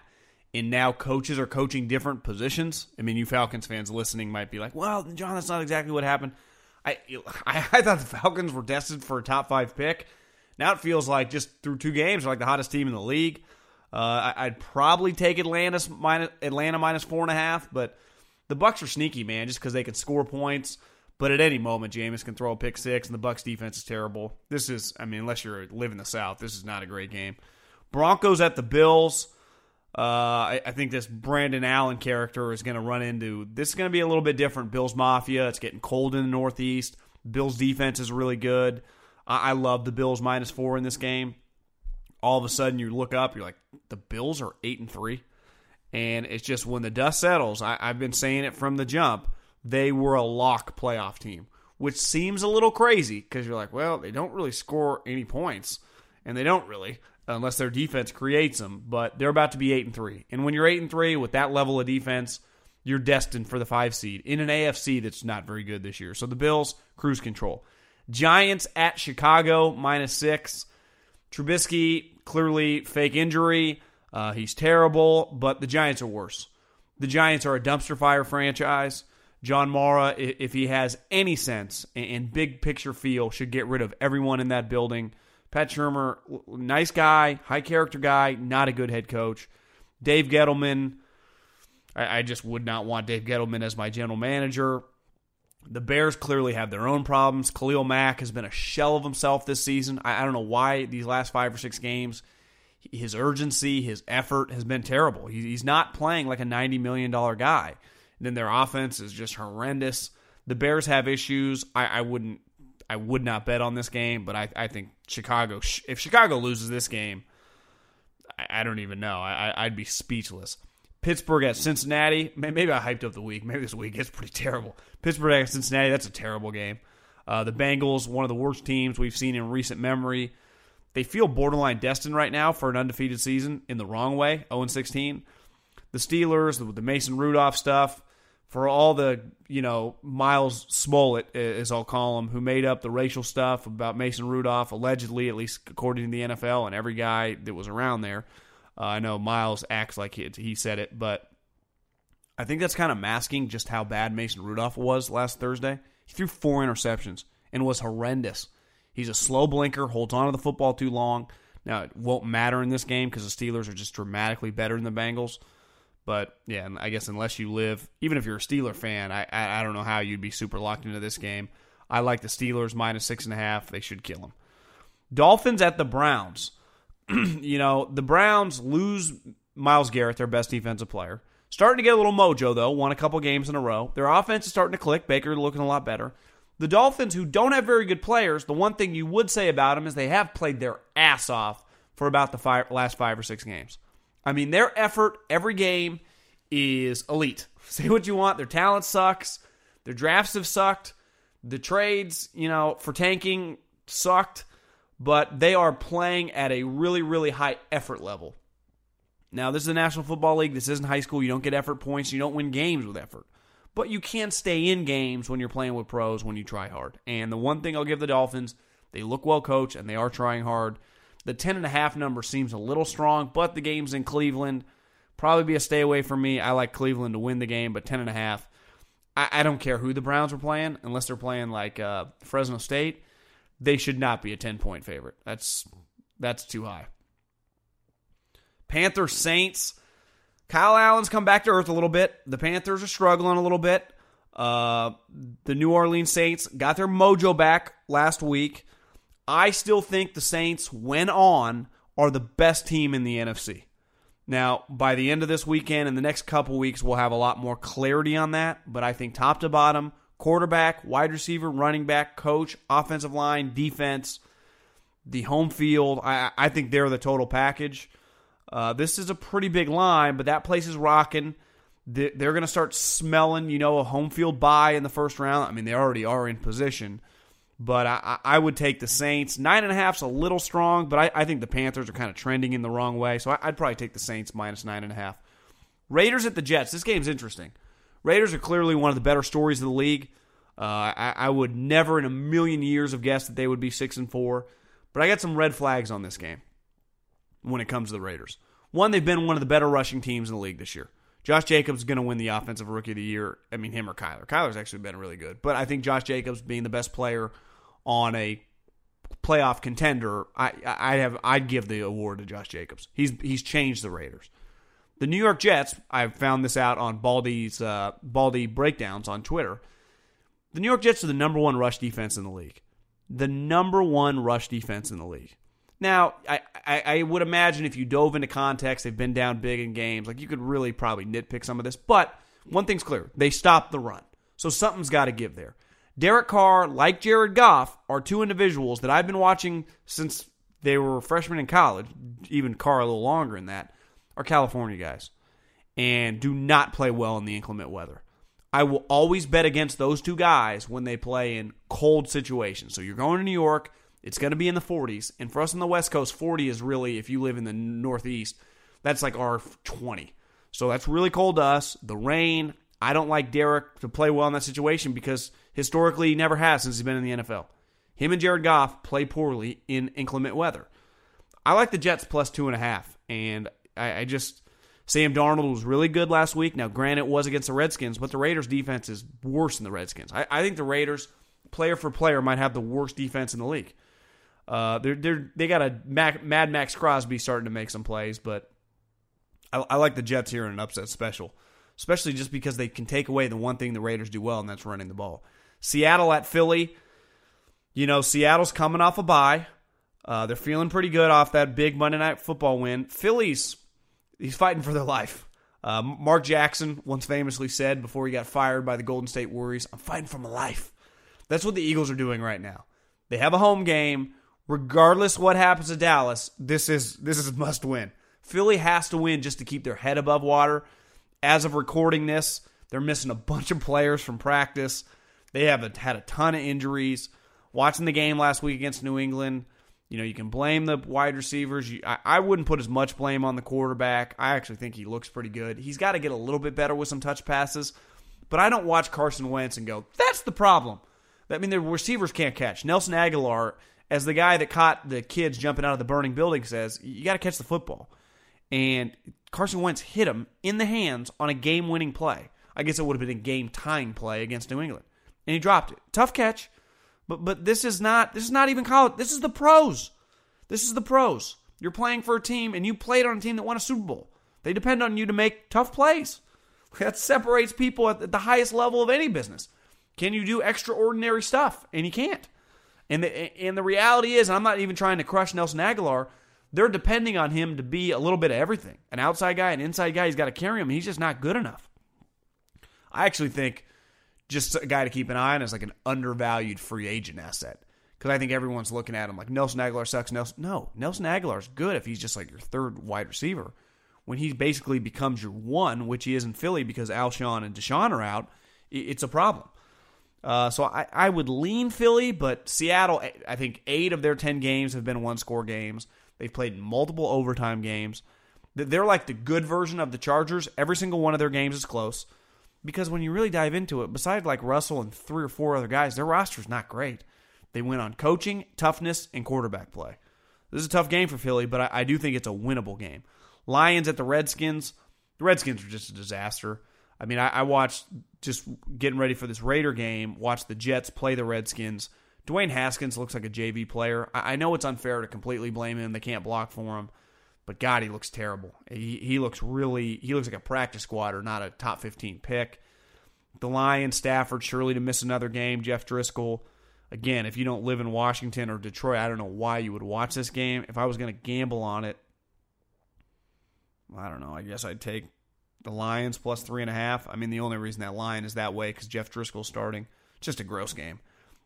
and now coaches are coaching different positions. I mean, you Falcons fans listening might be like, "Well, John, that's not exactly what happened." I, I, I thought the Falcons were destined for a top five pick. Now it feels like just through two games, they're like the hottest team in the league. Uh, I, would probably take Atlanta minus Atlanta minus four and a half, but the Bucks are sneaky, man, just because they can score points. But at any moment, Jameis can throw a pick six, and the Bucks defense is terrible. This is, I mean, unless you're living the South, this is not a great game. Broncos at the Bills. Uh, I, I, think this Brandon Allen character is going to run into. This is going to be a little bit different. Bills Mafia. It's getting cold in the Northeast. Bills defense is really good. I, I love the Bills minus four in this game. All of a sudden, you look up, you're like, the Bills are eight and three, and it's just when the dust settles. I, I've been saying it from the jump. They were a lock playoff team, which seems a little crazy because you're like, well, they don't really score any points, and they don't really unless their defense creates them. But they're about to be eight and three, and when you're eight and three with that level of defense, you're destined for the five seed in an AFC that's not very good this year. So the Bills cruise control. Giants at Chicago minus six. Trubisky clearly fake injury. Uh, he's terrible, but the Giants are worse. The Giants are a dumpster fire franchise. John Mara, if he has any sense and big picture feel, should get rid of everyone in that building. Pat Shurmur, nice guy, high character guy, not a good head coach. Dave Gettleman, I just would not want Dave Gettleman as my general manager. The Bears clearly have their own problems. Khalil Mack has been a shell of himself this season. I, I don't know why these last five or six games, his urgency, his effort has been terrible. He, he's not playing like a $90 million guy. And then their offense is just horrendous. The Bears have issues. I, I wouldn't I would not bet on this game, but I, I think Chicago. If Chicago loses this game, I, I don't even know. I, I'd be speechless. Pittsburgh at Cincinnati. Maybe I hyped up the week. Maybe this week is pretty terrible. Pittsburgh at Cincinnati. That's a terrible game. Uh, the Bengals, one of the worst teams we've seen in recent memory. They feel borderline destined right now for an undefeated season in the wrong way, 0 16. The Steelers, the, Mason Rudolph stuff, for all the you know Myles Smollett, as I'll call him, who made up the racial stuff about Mason Rudolph, allegedly, at least according to the NFL and every guy that was around there. Uh, I know Myles acts like he, he said it, but I think that's kind of masking just how bad Mason Rudolph was last Thursday. He threw four interceptions and was horrendous. He's a slow blinker, holds on to the football too long. Now, it won't matter in this game because the Steelers are just dramatically better than the Bengals. But yeah, I guess unless you live, even if you're a Steeler fan, I, I, I don't know how you'd be super locked into this game. I like the Steelers minus six and a half. They should kill them. Dolphins at the Browns. you know, the Browns lose Myles Garrett, their best defensive player. Starting to get a little mojo, though. Won a couple games in a row. Their offense is starting to click. Baker looking a lot better. The Dolphins, who don't have very good players, the one thing you would say about them is they have played their ass off for about the five, last five or six games. I mean, their effort every game is elite. Say what you want. Their talent sucks. Their drafts have sucked. The trades, you know, for tanking sucked. But they are playing at a really, really high effort level. Now, this is the National Football League. This isn't high school. You don't get effort points. You don't win games with effort. But you can stay in games when you're playing with pros when you try hard. And the one thing I'll give the Dolphins, they look well coached and they are trying hard. The 10.5 number seems a little strong, but the game's in Cleveland. Probably be a stay away from me. I like Cleveland to win the game, but 10.5. I, I don't care who the Browns are playing, unless they're playing like uh, Fresno State. They should not be a 10 point favorite. That's that's too high. Panther Saints. Kyle Allen's come back to earth a little bit. The Panthers are struggling a little bit. Uh, the New Orleans Saints got their mojo back last week. I still think the Saints, when on, are the best team in the NFC. Now, by the end of this weekend and the next couple weeks, we'll have a lot more clarity on that. But I think top to bottom, quarterback, wide receiver, running back, coach, offensive line, defense, the home field, I, I think they're the total package. Uh, this is a pretty big line, but that place is rocking. They're going to start smelling, you know, a home field buy in the first round. I mean, they already are in position, but I, I would take the Saints. Nine and a half's a little strong, but I, I think the Panthers are kind of trending in the wrong way, so I, would probably take the Saints minus nine and a half. Raiders at the Jets. This game's interesting. Raiders are clearly one of the better stories of the league. Uh, I, I would never in a million years have guessed that they would be six and four, but I got some red flags on this game when it comes to the Raiders. One, they've been one of the better rushing teams in the league this year. Josh Jacobs is going to win the offensive rookie of the year. I mean, him or Kyler. Kyler's actually been really good, but I think Josh Jacobs being the best player on a playoff contender, I I have I'd give the award to Josh Jacobs. He's he's changed the Raiders. The New York Jets, I found this out on Baldy's uh, Baldy breakdowns on Twitter. The New York Jets are the number one rush defense in the league. The number one rush defense in the league. Now, I, I, I, would imagine if you dove into context, they've been down big in games. Like you could really probably nitpick some of this. But one thing's clear they stopped the run. So something's got to give there. Derek Carr, like Jared Goff, are two individuals that I've been watching since they were freshmen in college, even Carr a little longer than that, are California guys and do not play well in the inclement weather. I will always bet against those two guys when they play in cold situations. So you're going to New York, it's going to be in the 40s. And for us on the West Coast, 40 is really, if you live in the Northeast, that's like our 20. So that's really cold to us. The rain, I don't like Derek to play well in that situation because historically he never has since he's been in the NFL. Him and Jared Goff play poorly in inclement weather. I like the Jets plus two and a half, and I, I just Sam Darnold was really good last week. Now, granted, it was against the Redskins, but the Raiders' defense is worse than the Redskins. I, I think the Raiders, player for player, might have the worst defense in the league. Uh, they're, they're they got a Mac, Mad Maxx Crosby starting to make some plays, but I, I like the Jets here in an upset special, especially just because they can take away the one thing the Raiders do well, and that's running the ball. Seattle at Philly. You know, Seattle's coming off a bye. Uh, they're feeling pretty good off that big Monday Night Football win. Philly's he's fighting for their life. Uh, Mark Jackson once famously said before he got fired by the Golden State Warriors, "I'm fighting for my life." That's what the Eagles are doing right now. They have a home game regardless what happens to Dallas, this is this is a must win. Philly has to win just to keep their head above water. As of recording this, they're missing a bunch of players from practice. They have had a ton of injuries. Watching the game last week against New England, you know, you can blame the wide receivers. You, I, I wouldn't put as much blame on the quarterback. I actually think he looks pretty good. He's got to get a little bit better with some touch passes. But I don't watch Carson Wentz and go, that's the problem. I mean, the receivers can't catch. Nelson Agholor, as the guy that caught the kids jumping out of the burning building says, you got to catch the football. And Carson Wentz hit him in the hands on a game winning play. I guess it would have been a game tying play against New England. And he dropped it. Tough catch. But but this is not this is not even college. This is the pros. This is the pros. You're playing for a team and you played on a team that won a Super Bowl. They depend on you to make tough plays. That separates people at the highest level of any business. Can you do extraordinary stuff? And you can't. And the, and the reality is, I'm not even trying to crush Nelson Agholor. they're depending on him to be a little bit of everything an outside guy, an inside guy. He's got to carry him. He's just not good enough. I actually think just a guy to keep an eye on is like an undervalued free agent asset. Because I think everyone's looking at him like Nelson Agholor sucks. Nelson, no, Nelson Agholor's good if he's just like your third wide receiver. When he basically becomes your one, which he is in Philly because Alshon and DeSean are out, it's a problem. Uh, so I, I would lean Philly, but Seattle, I think eight of their 10 games have been one score games. They've played multiple overtime games. They're like the good version of the Chargers. Every single one of their games is close because when you really dive into it, besides like Russell and three or four other guys, their roster's not great. They win on coaching, toughness, and quarterback play. This is a tough game for Philly, but I, I do think it's a winnable game. Lions at the Redskins. The Redskins are just a disaster. I mean, I, I watched just getting ready for this Raider game, watched the Jets play the Redskins. Dwayne Haskins looks like a JV player. I, I know it's unfair to completely blame him. They can't block for him. But God, he looks terrible. He, he looks really, he looks like a practice squatter, not a top 15 pick. The Lions, Stafford, surely to miss another game. Jeff Driskel. Again, if you don't live in Washington or Detroit, I don't know why you would watch this game. If I was going to gamble on it, I don't know. I guess I'd take the Lions plus three and a half. I mean, the only reason that line is that way because Jeff Driskel's starting. Just a gross game.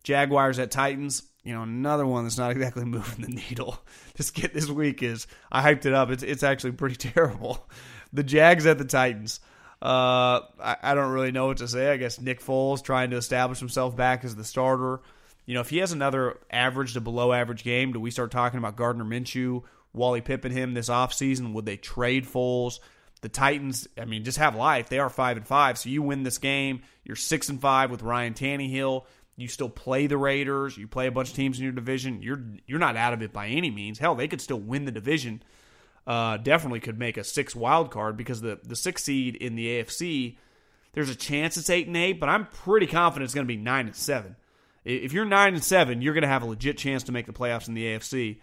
Jaguars at Titans. You know, another one that's not exactly moving the needle. This get this week is I hyped it up. It's it's actually pretty terrible. The Jags at the Titans. Uh, I, I don't really know what to say. I guess Nick Foles trying to establish himself back as the starter. You know, if he has another average to below average game, do we start talking about Gardner Minshew, Wally Pippen him this offseason? Would they trade Foles? The Titans, I mean, just have life. They are five and five. So you win this game. You're six and five with Ryan Tannehill. You still play the Raiders. You play a bunch of teams in your division. You're you're not out of it by any means. Hell, they could still win the division. Uh, definitely could make a six wild card because the the six seed in the AFC, there's a chance it's eight and eight, but I'm pretty confident it's going to be nine and seven. If you're nine and seven, you're going to have a legit chance to make the playoffs in the AFC.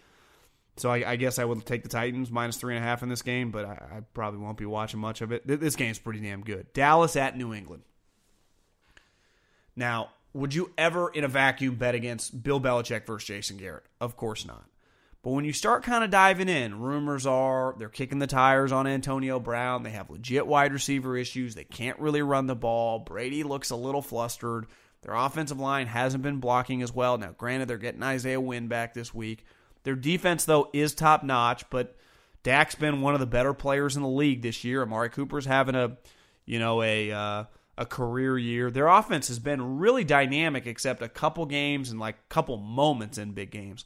So I, I, guess I would take the Titans minus three and a half in this game, but I, I probably won't be watching much of it. This game's pretty damn good. Dallas at New England. Now, would you ever, in a vacuum, bet against Bill Belichick versus Jason Garrett? Of course not. But when you start kind of diving in, rumors are they're kicking the tires on Antonio Brown. They have legit wide receiver issues. They can't really run the ball. Brady looks a little flustered. Their offensive line hasn't been blocking as well. Now, granted, they're getting Isaiah Wynn back this week. Their defense, though, is top notch, but Dak's been one of the better players in the league this year. Amari Cooper's having a, you know, a uh, a career year. Their offense has been really dynamic, except a couple games and like a couple moments in big games.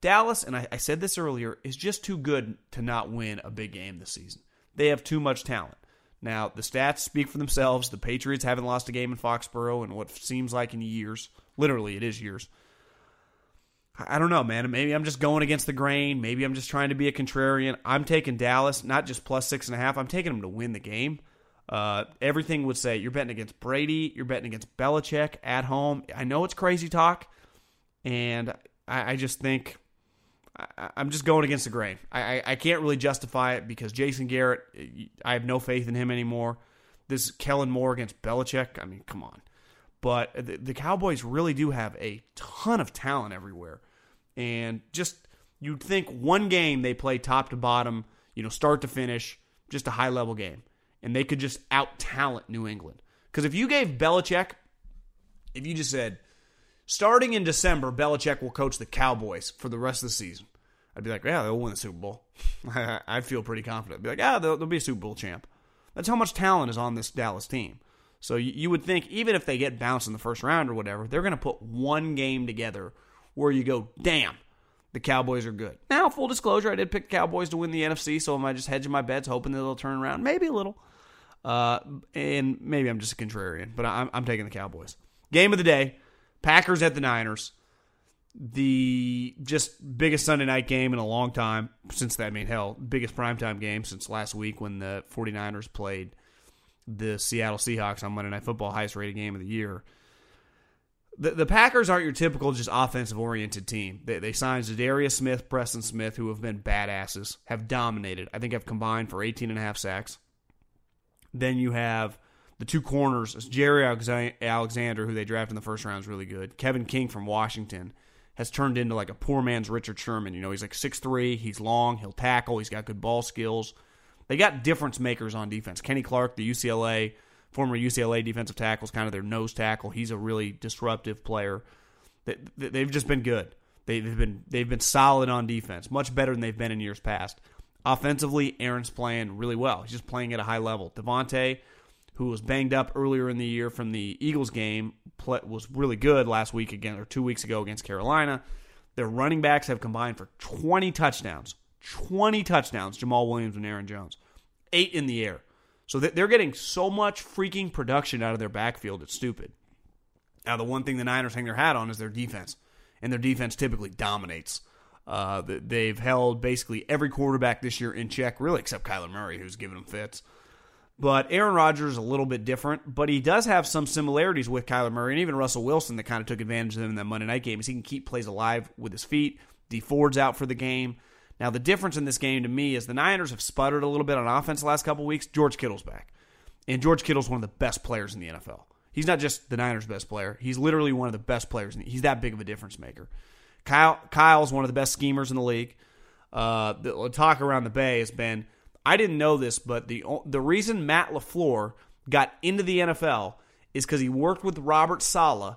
Dallas, and I, I said this earlier, is just too good to not win a big game this season. They have too much talent. Now, the stats speak for themselves. The Patriots haven't lost a game in Foxborough in what seems like in years. Literally, it is years. I don't know, man. Maybe I'm just going against the grain. Maybe I'm just trying to be a contrarian. I'm taking Dallas, not just plus six and a half. I'm taking them to win the game. Uh, everything would say you're betting against Brady, you're betting against Belichick at home. I know it's crazy talk, and I, I just think I, am just going against the grain. I, I, I can't really justify it because Jason Garrett, I have no faith in him anymore. This Kellen Moore against Belichick, I mean, come on. But the, the Cowboys really do have a ton of talent everywhere, and just you'd think one game they play top to bottom, you know, start to finish, just a high level game and they could just out talent New England. Because if you gave Belichick, if you just said, starting in December, Belichick will coach the Cowboys for the rest of the season, I'd be like, yeah, they'll win the Super Bowl. I'd feel pretty confident. I'd be like, yeah, they'll, they'll, be a Super Bowl champ. That's how much talent is on this Dallas team. So you, you would think, even if they get bounced in the first round or whatever, they're going to put one game together where you go, damn, the Cowboys are good. Now, full disclosure, I did pick Cowboys to win the NFC, so am I just hedging my bets, hoping that they'll turn around? Maybe a little. Uh, and maybe I'm just a contrarian, but I'm, I'm taking the Cowboys. Game of the day Packers at the Niners. The just biggest Sunday night game in a long time since that, I mean, hell, biggest primetime game since last week when the 49ers played the Seattle Seahawks on Monday Night Football, highest rated game of the year. The, the Packers aren't your typical just offensive oriented team. They, they signed Za'Darius Smith, Preston Smith, who have been badasses, have dominated. I think have combined for 18 and a half sacks. Then you have the two corners. Jaire Alexander, who they drafted in the first round, is really good. Kevin King from Washington has turned into like a poor man's Richard Sherman. You know, he's like 6'3, he's long, he'll tackle, he's got good ball skills. They got difference makers on defense. Kenny Clark, the UCLA, former UCLA defensive tackle, is kind of their nose tackle. He's a really disruptive player. They've just been good. They've been they've been solid on defense, much better than they've been in years past. Offensively, Aaron's playing really well. He's just playing at a high level. Davante, who was banged up earlier in the year from the Eagles game, was really good last week again or two weeks ago against Carolina. Their running backs have combined for 20 touchdowns. 20 touchdowns, Jamaal Williams and Aaron Jones. Eight in the air. So they're getting so much freaking production out of their backfield, it's stupid. Now, the one thing the Niners hang their hat on is their defense, and their defense typically dominates. Uh, they've held basically every quarterback this year in check, really, except Kyler Murray, who's giving them fits. But Aaron Rodgers is a little bit different, but he does have some similarities with Kyler Murray and even Russell Wilson that kind of took advantage of him in that Monday night game. Is he can keep plays alive with his feet. Dee Ford's out for the game. Now the difference in this game to me is the Niners have sputtered a little bit on offense the last couple weeks. George Kittle's back, and George Kittle's one of the best players in the NFL. He's not just the Niners' best player; he's literally one of the best players. He's that big of a difference maker. Kyle Kyle's one of the best schemers in the league. Uh, the talk around the Bay has been I didn't know this, but the the reason Matt LaFleur got into the NFL is because he worked with Robert Saleh,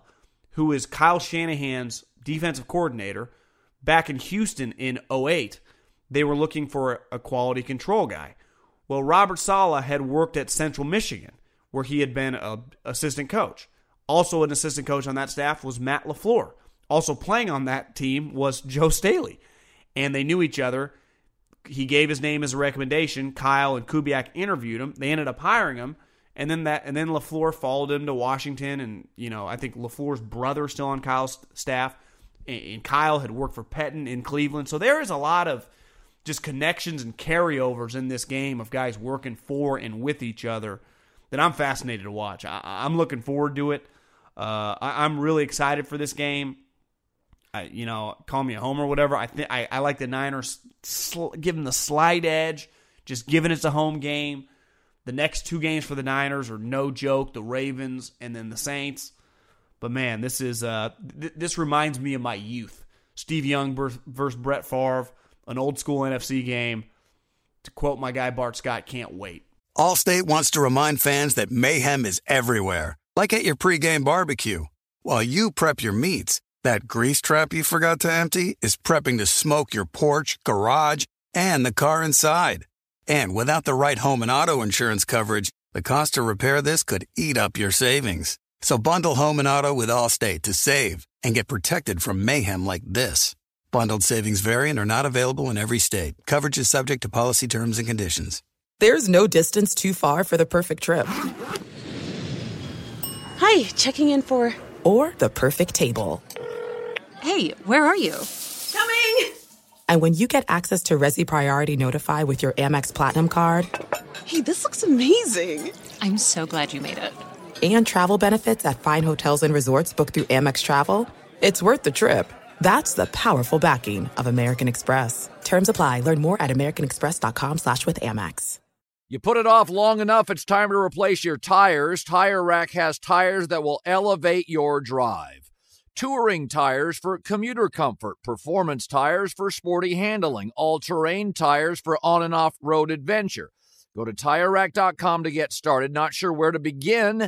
who is Kyle Shanahan's defensive coordinator, back in Houston in 08. They were looking for a quality control guy. Well, Robert Saleh had worked at Central Michigan, where he had been an assistant coach. Also, an assistant coach on that staff was Matt LaFleur. Also playing on that team was Joe Staley. And they knew each other. He gave his name as a recommendation. Kyle and Kubiak interviewed him. They ended up hiring him. And then that and then LaFleur followed him to Washington and you know, I think LaFleur's brother still on Kyle's staff. And Kyle had worked for Pettine in Cleveland. So there is a lot of just connections and carryovers in this game of guys working for and with each other that I'm fascinated to watch. I, am looking forward to it. Uh, I, am really excited for this game. I, you know, call me a homer or whatever. I think I, I like the Niners sl- giving the slight edge, just giving it's a home game. The next two games for the Niners are no joke: the Ravens and then the Saints. But man, this is uh, th- this reminds me of my youth. Steve Young versus Brett Favre, an old school NFC game. To quote my guy Bart Scott, can't wait. Allstate wants to remind fans that mayhem is everywhere, like at your pregame barbecue. While you prep your meats that grease trap you forgot to empty is prepping to smoke your porch, garage, and the car inside. And without the right home and auto insurance coverage, the cost to repair this could eat up your savings. So bundle home and auto with Allstate to save and get protected from mayhem like this. Bundled savings variant are not available in every state. Coverage is subject to policy terms and conditions. There's no distance too far for the perfect trip. Hi, checking in for. Or the perfect table. Hey, where are you? Coming! And when you get access to Resy Priority Notify with your Amex Platinum card. Hey, this looks amazing! I'm so glad you made it. And travel benefits at fine hotels and resorts booked through Amex Travel. It's worth the trip. That's the powerful backing of American Express. Terms apply. Learn more at americanexpress.com slash with Amex. You put it off long enough, it's time to replace your tires. Tire Rack has tires that will elevate your drive touring tires for commuter comfort, performance tires for sporty handling, all terrain tires for on and off road adventure. Go to tirerack.com to get started. Not sure where to begin?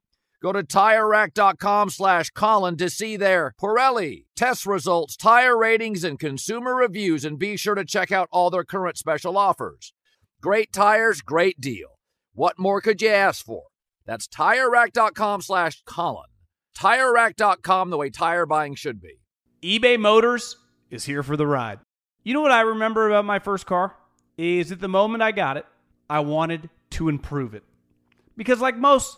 Go to TireRack.com slash Colin to see their Pirelli test results, tire ratings, and consumer reviews, and be sure to check out all their current special offers. Great tires, great deal. What more could you ask for? That's TireRack.com slash Colin. TireRack.com, the way tire buying should be. eBay Motors is here for the ride. You know what I remember about my first car? is at the moment I got it, I wanted to improve it. Because, like most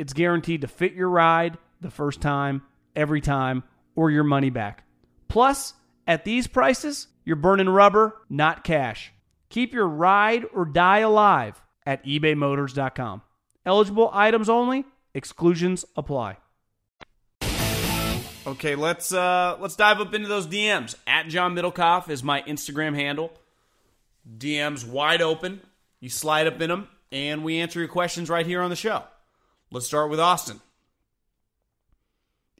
it's guaranteed to fit your ride the first time, every time, or your money back. Plus, at these prices, you're burning rubber, not cash. Keep your ride or die alive at ebaymotors.com. Eligible items only, exclusions apply. Okay, let's uh let's dive up into those DMs. At John Middlekauff is my Instagram handle. DMs wide open. You slide up in them, and we answer your questions right here on the show. Let's start with Austin.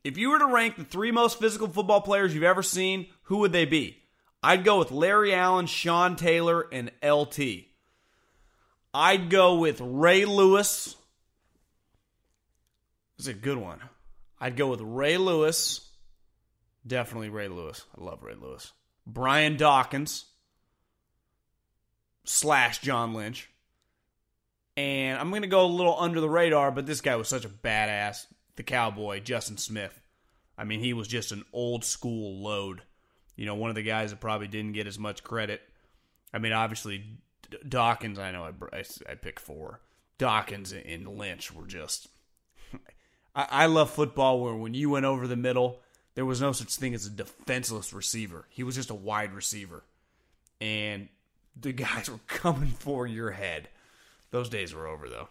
If you were to rank the three most physical football players you've ever seen, who would they be? I'd go with Larry Allen, Sean Taylor, and LT. I'd go with Ray Lewis. This is a good one. I'd go with Ray Lewis. Definitely Ray Lewis. I love Ray Lewis. Brian Dawkins slash John Lynch. And I'm going to go a little under the radar, but this guy was such a badass. The cowboy, Justin Smith. I mean, he was just an old school load. You know, one of the guys that probably didn't get as much credit. I mean, obviously, Dawkins, I know I, I, I picked four. Dawkins and Lynch were just. I, I love football where when you went over the middle, there was no such thing as a defenseless receiver. He was just a wide receiver. And the guys were coming for your head. Those days were over, though.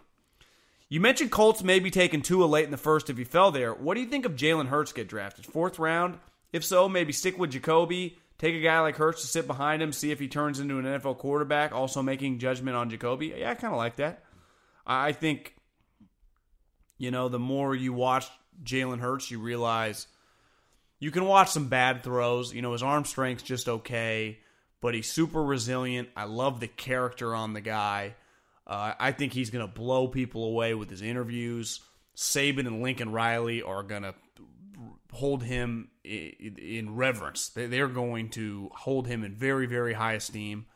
You mentioned Colts maybe taking Tua late in the first if he fell there. What do you think of Jalen Hurts get drafted? Fourth round? If so, maybe stick with Jacoby, take a guy like Hurts to sit behind him, see if he turns into an NFL quarterback, also making judgment on Jacoby. Yeah, I kind of like that. I think, you know, the more you watch Jalen Hurts, you realize you can watch some bad throws. You know, his arm strength's just okay, but he's super resilient. I love the character on the guy. Uh, I think he's going to blow people away with his interviews. Saban and Lincoln Riley are going to hold him in reverence. They're going to hold him in very, very high esteem.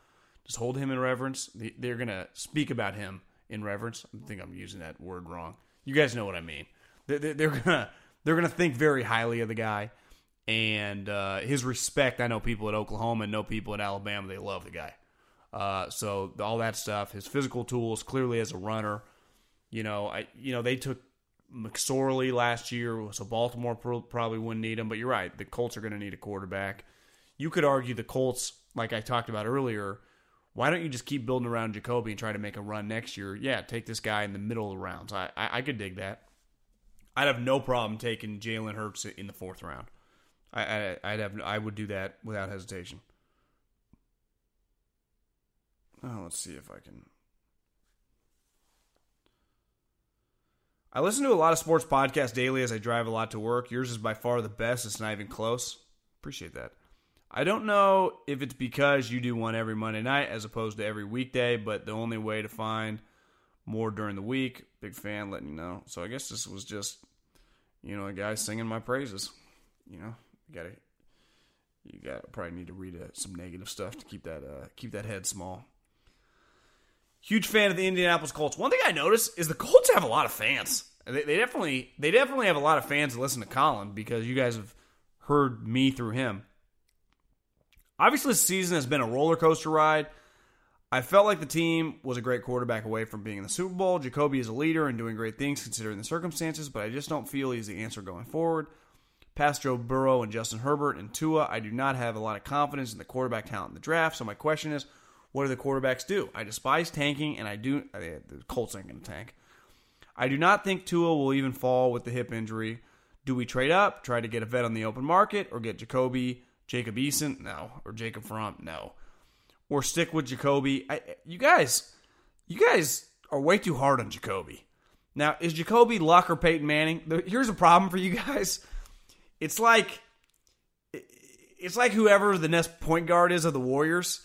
Just hold him in reverence. They're going to speak about him in reverence. I think I'm using that word wrong. You guys know what I mean. They're gonna they're gonna think very highly of the guy and uh, his respect. I know people at Oklahoma and know people at Alabama. They love the guy. Uh, so all that stuff, his physical tools, clearly as a runner. You know, I you know they took McSorley last year, so Baltimore probably wouldn't need him. But you're right, the Colts are going to need a quarterback. You could argue the Colts, like I talked about earlier, why don't you just keep building around Jacoby and try to make a run next year? Yeah, take this guy in the middle of the rounds. I, I, I could dig that. I'd have no problem taking Jalen Hurts in the fourth round. I, I would have I would do that without hesitation. Oh, let's see if I can. I listen to a lot of sports podcasts daily as I drive a lot to work. Yours is by far the best. It's not even close. Appreciate that. I don't know if it's because you do one every Monday night as opposed to every weekday, but the only way to find more during the week. Big fan, letting you know. So I guess this was just, you know, a guy singing my praises. You know, you gotta, you gotta probably need to read uh, some negative stuff to keep that uh, keep that head small. Huge fan of the Indianapolis Colts. One thing I noticed is the Colts have a lot of fans. They, they definitely they definitely have a lot of fans that listen to Colin because you guys have heard me through him. Obviously, this season has been a roller coaster ride. I felt like the team was a great quarterback away from being in the Super Bowl. Jacoby is a leader and doing great things considering the circumstances, but I just don't feel he's the answer going forward. Past Joe Burrow and Justin Herbert and Tua, I do not have a lot of confidence in the quarterback talent in the draft. So my question is, what do the quarterbacks do? I despise tanking, and I do. Uh, the Colts ain't going to tank. I do not think Tua will even fall with the hip injury. Do we trade up, try to get a vet on the open market, or get Jacoby, Jacob Eason? No. Or Jacob Fromm? No. Or stick with Jacoby? I, you guys, you guys are way too hard on Jacoby. Now, is Jacoby Luck or Peyton Manning? Here's a problem for you guys. It's like it's like whoever the next point guard is of the Warriors.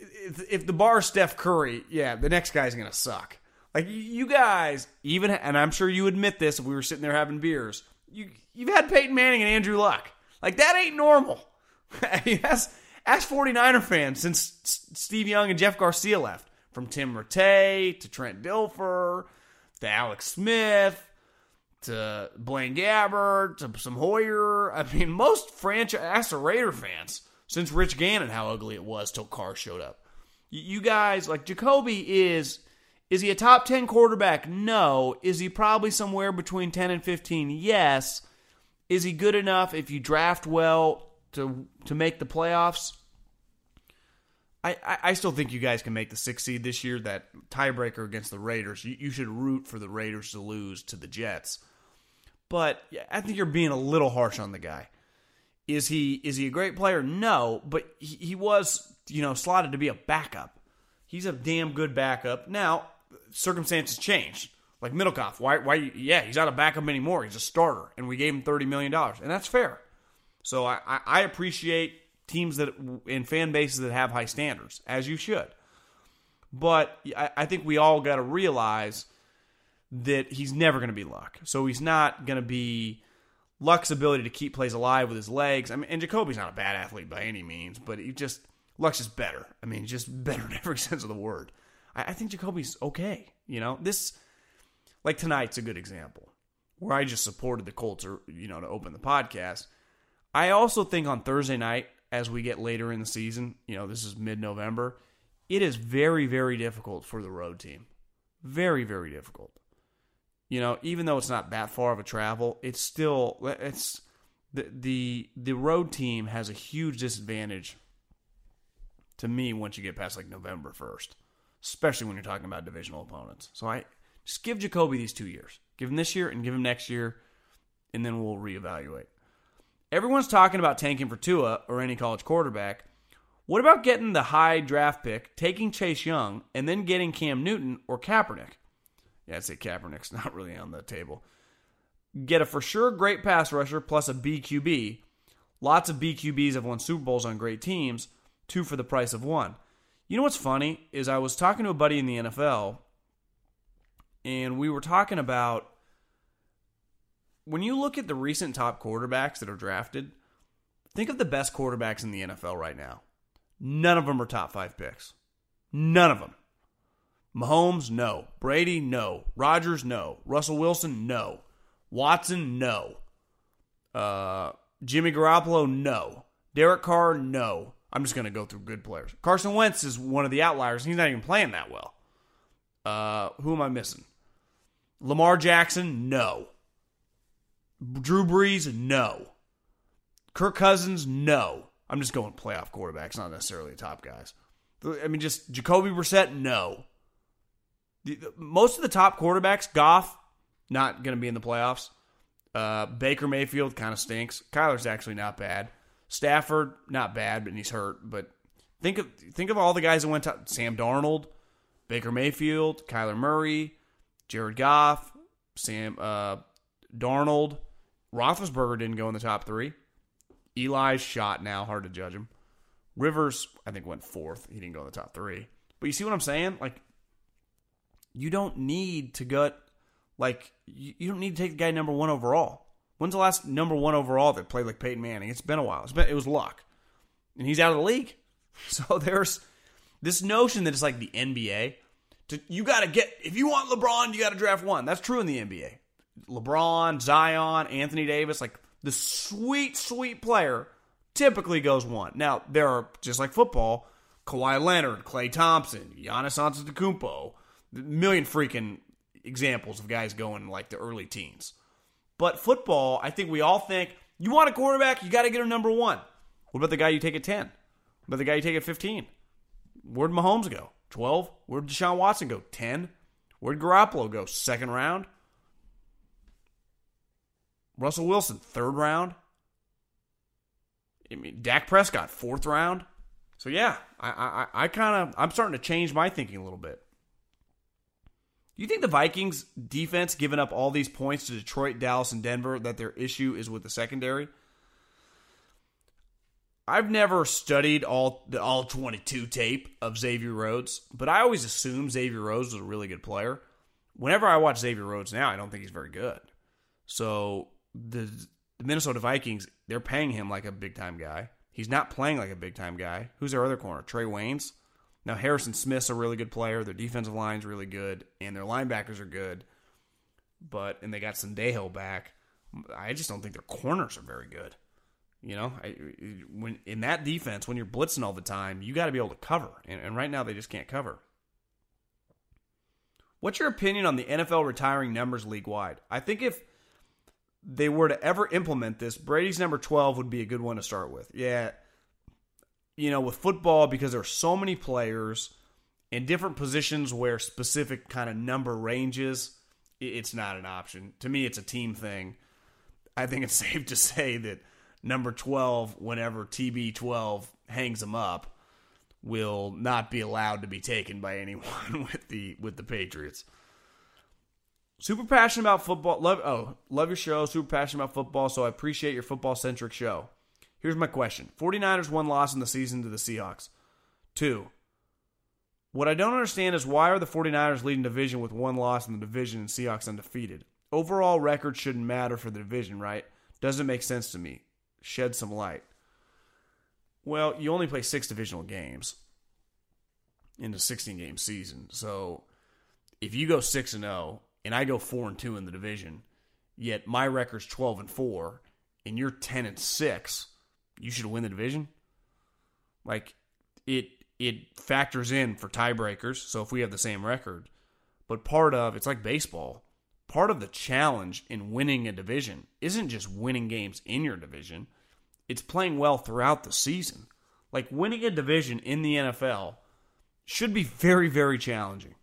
If the bar Steph Curry, yeah, the next guy's gonna suck. Like you guys, even and I'm sure you admit this if we were sitting there having beers. You you've had Peyton Manning and Andrew Luck. Like that ain't normal. ask, ask 49er fans since Steve Young and Jeff Garcia left. From Tim Rattay to Trent Dilfer to Alex Smith to Blaine Gabbert to some Hoyer. I mean, most franchise ask the Raider fans since Rich Gannon how ugly it was till Carr showed up. You guys like Jacoby is is he a top 10 quarterback? No. Is he probably somewhere between 10 and 15? Yes. Is he good enough if you draft well to to make the playoffs? I, I, still think you guys can make the six seed this year. That tiebreaker against the Raiders, you, you should root for the Raiders to lose to the Jets. But I think you're being a little harsh on the guy. Is he is he a great player? No, but he, he was you know slotted to be a backup. He's a damn good backup. Now circumstances change. Like Middlekauff, why? Why? Yeah, he's not a backup anymore. He's a starter, and we gave him thirty million dollars, and that's fair. So I, I appreciate teams that in fan bases that have high standards, as you should. But I, I think we all got to realize that he's never going to be Luck. So he's not going to be Luck's ability to keep plays alive with his legs. I mean, and Jacoby's not a bad athlete by any means, but he just Luck's just better. I mean, just better in every sense of the word. I, I think Jacoby's okay. You know, this like tonight's a good example where I just supported the Colts, or you know, to open the podcast. I also think on Thursday night, as we get later in the season, you know, this is mid November, it is very, very difficult for the road team. Very, very difficult. You know, even though it's not that far of a travel, it's still it's the the the road team has a huge disadvantage to me once you get past like November first especially when you're talking about divisional opponents. So I just give Jacoby these two years. Give him this year and give him next year, and then we'll reevaluate. Everyone's talking about tanking for Tua or any college quarterback. What about getting the high draft pick, taking Chase Young, and then getting Cam Newton or Kaepernick? Yeah, I'd say Kaepernick's not really on the table. Get a for sure great pass rusher plus a BQB. Lots of BQBs have won Super Bowls on great teams, two for the price of one. You know what's funny is I was talking to a buddy in the NFL, and we were talking about when you look at the recent top quarterbacks that are drafted, think of the best quarterbacks in the NFL right now. None of them are top five picks. None of them. Mahomes, no. Brady, no. Rodgers, no. Russell Wilson, no. Watson, no. Uh, Jimmy Garoppolo, no. Derek Carr, no. I'm just going to go through good players. Carson Wentz is one of the outliers. He's not even playing that well. Uh, who am I missing? Lamar Jackson, no. Drew Brees, no. Kirk Cousins, no. I'm just going playoff quarterbacks, not necessarily top guys. I mean, just Jacoby Brissett, no. Most of the top quarterbacks, Goff, not going to be in the playoffs. Uh, Baker Mayfield kind of stinks. Kyler's actually not bad. Stafford, not bad, but he's hurt. But think of think of all the guys that went to Sam Darnold, Baker Mayfield, Kyler Murray, Jared Goff, Sam uh, Darnold. Roethlisberger didn't go in the top three. Eli's shot now, hard to judge him. Rivers, I think, went fourth. He didn't go in the top three. But you see what I'm saying? Like, you don't need to gut, like, you don't need to take the guy number one overall. When's the last number one overall that played like Peyton Manning? It's been a while. It's been, it was luck, and he's out of the league. So there's this notion that it's like the NBA. To, you got to get if you want LeBron, you got to draft one. That's true in the NBA. LeBron, Zion, Anthony Davis, like the sweet, sweet player, typically goes one. Now there are just like football, Kawhi Leonard, Klay Thompson, Giannis Antetokounmpo, million freaking examples of guys going like the early teens. But football, I think we all think you want a quarterback, you got to get him number one. What about the guy you take at 10? What about the guy you take at 15? Where'd Mahomes go? 12? Where'd Deshaun Watson go? 10? Where'd Garoppolo go? Second round? Russell Wilson, third round? I mean, Dak Prescott, fourth round? So yeah, I I, I kind of I'm starting to change my thinking a little bit. You think the Vikings defense giving up all these points to Detroit, Dallas, and Denver that their issue is with the secondary? I've never studied all the all 22 tape of Xavier Rhodes, but I always assumed Xavier Rhodes was a really good player. Whenever I watch Xavier Rhodes now, I don't think he's very good. So the, the Minnesota Vikings, they're paying him like a big time guy. He's not playing like a big time guy. Who's their other corner? Trae Waynes. Now Harrison Smith's a really good player. Their defensive line's really good, and their linebackers are good. But and they got Sendejo back. I just don't think their corners are very good. You know, I, when in that defense, when you're blitzing all the time, you got to be able to cover, and, and right now they just can't cover. What's your opinion on the NFL retiring numbers league wide? I think if they were to ever implement this, Brady's number 12 would be a good one to start with. Yeah. You know, with football, because there are so many players in different positions where specific kind of number ranges, it's not an option. To me, it's a team thing. I think it's safe to say that number 12, whenever TB12 hangs him up, will not be allowed to be taken by anyone with the with the Patriots. Super passionate about football. Love oh, love your show. Super passionate about football, so I appreciate your football centric show. Here's my question. 49ers one loss in the season to the Seahawks. 2. What I don't understand is why are the 49ers leading division with one loss in the division and Seahawks undefeated? Overall record shouldn't matter for the division, right? Doesn't make sense to me. Shed some light. Well, you only play 6 divisional games in a 16 game season. So, if you go 6 and 0 and I go four and two in the division, yet my record's twelve and four, and you're ten and six, you should win the division. Like it it factors in for tiebreakers. So if we have the same record, but part of it's like baseball. Part of the challenge in winning a division isn't just winning games in your division. It's playing well throughout the season. Like winning a division in the NFL should be very, very challenging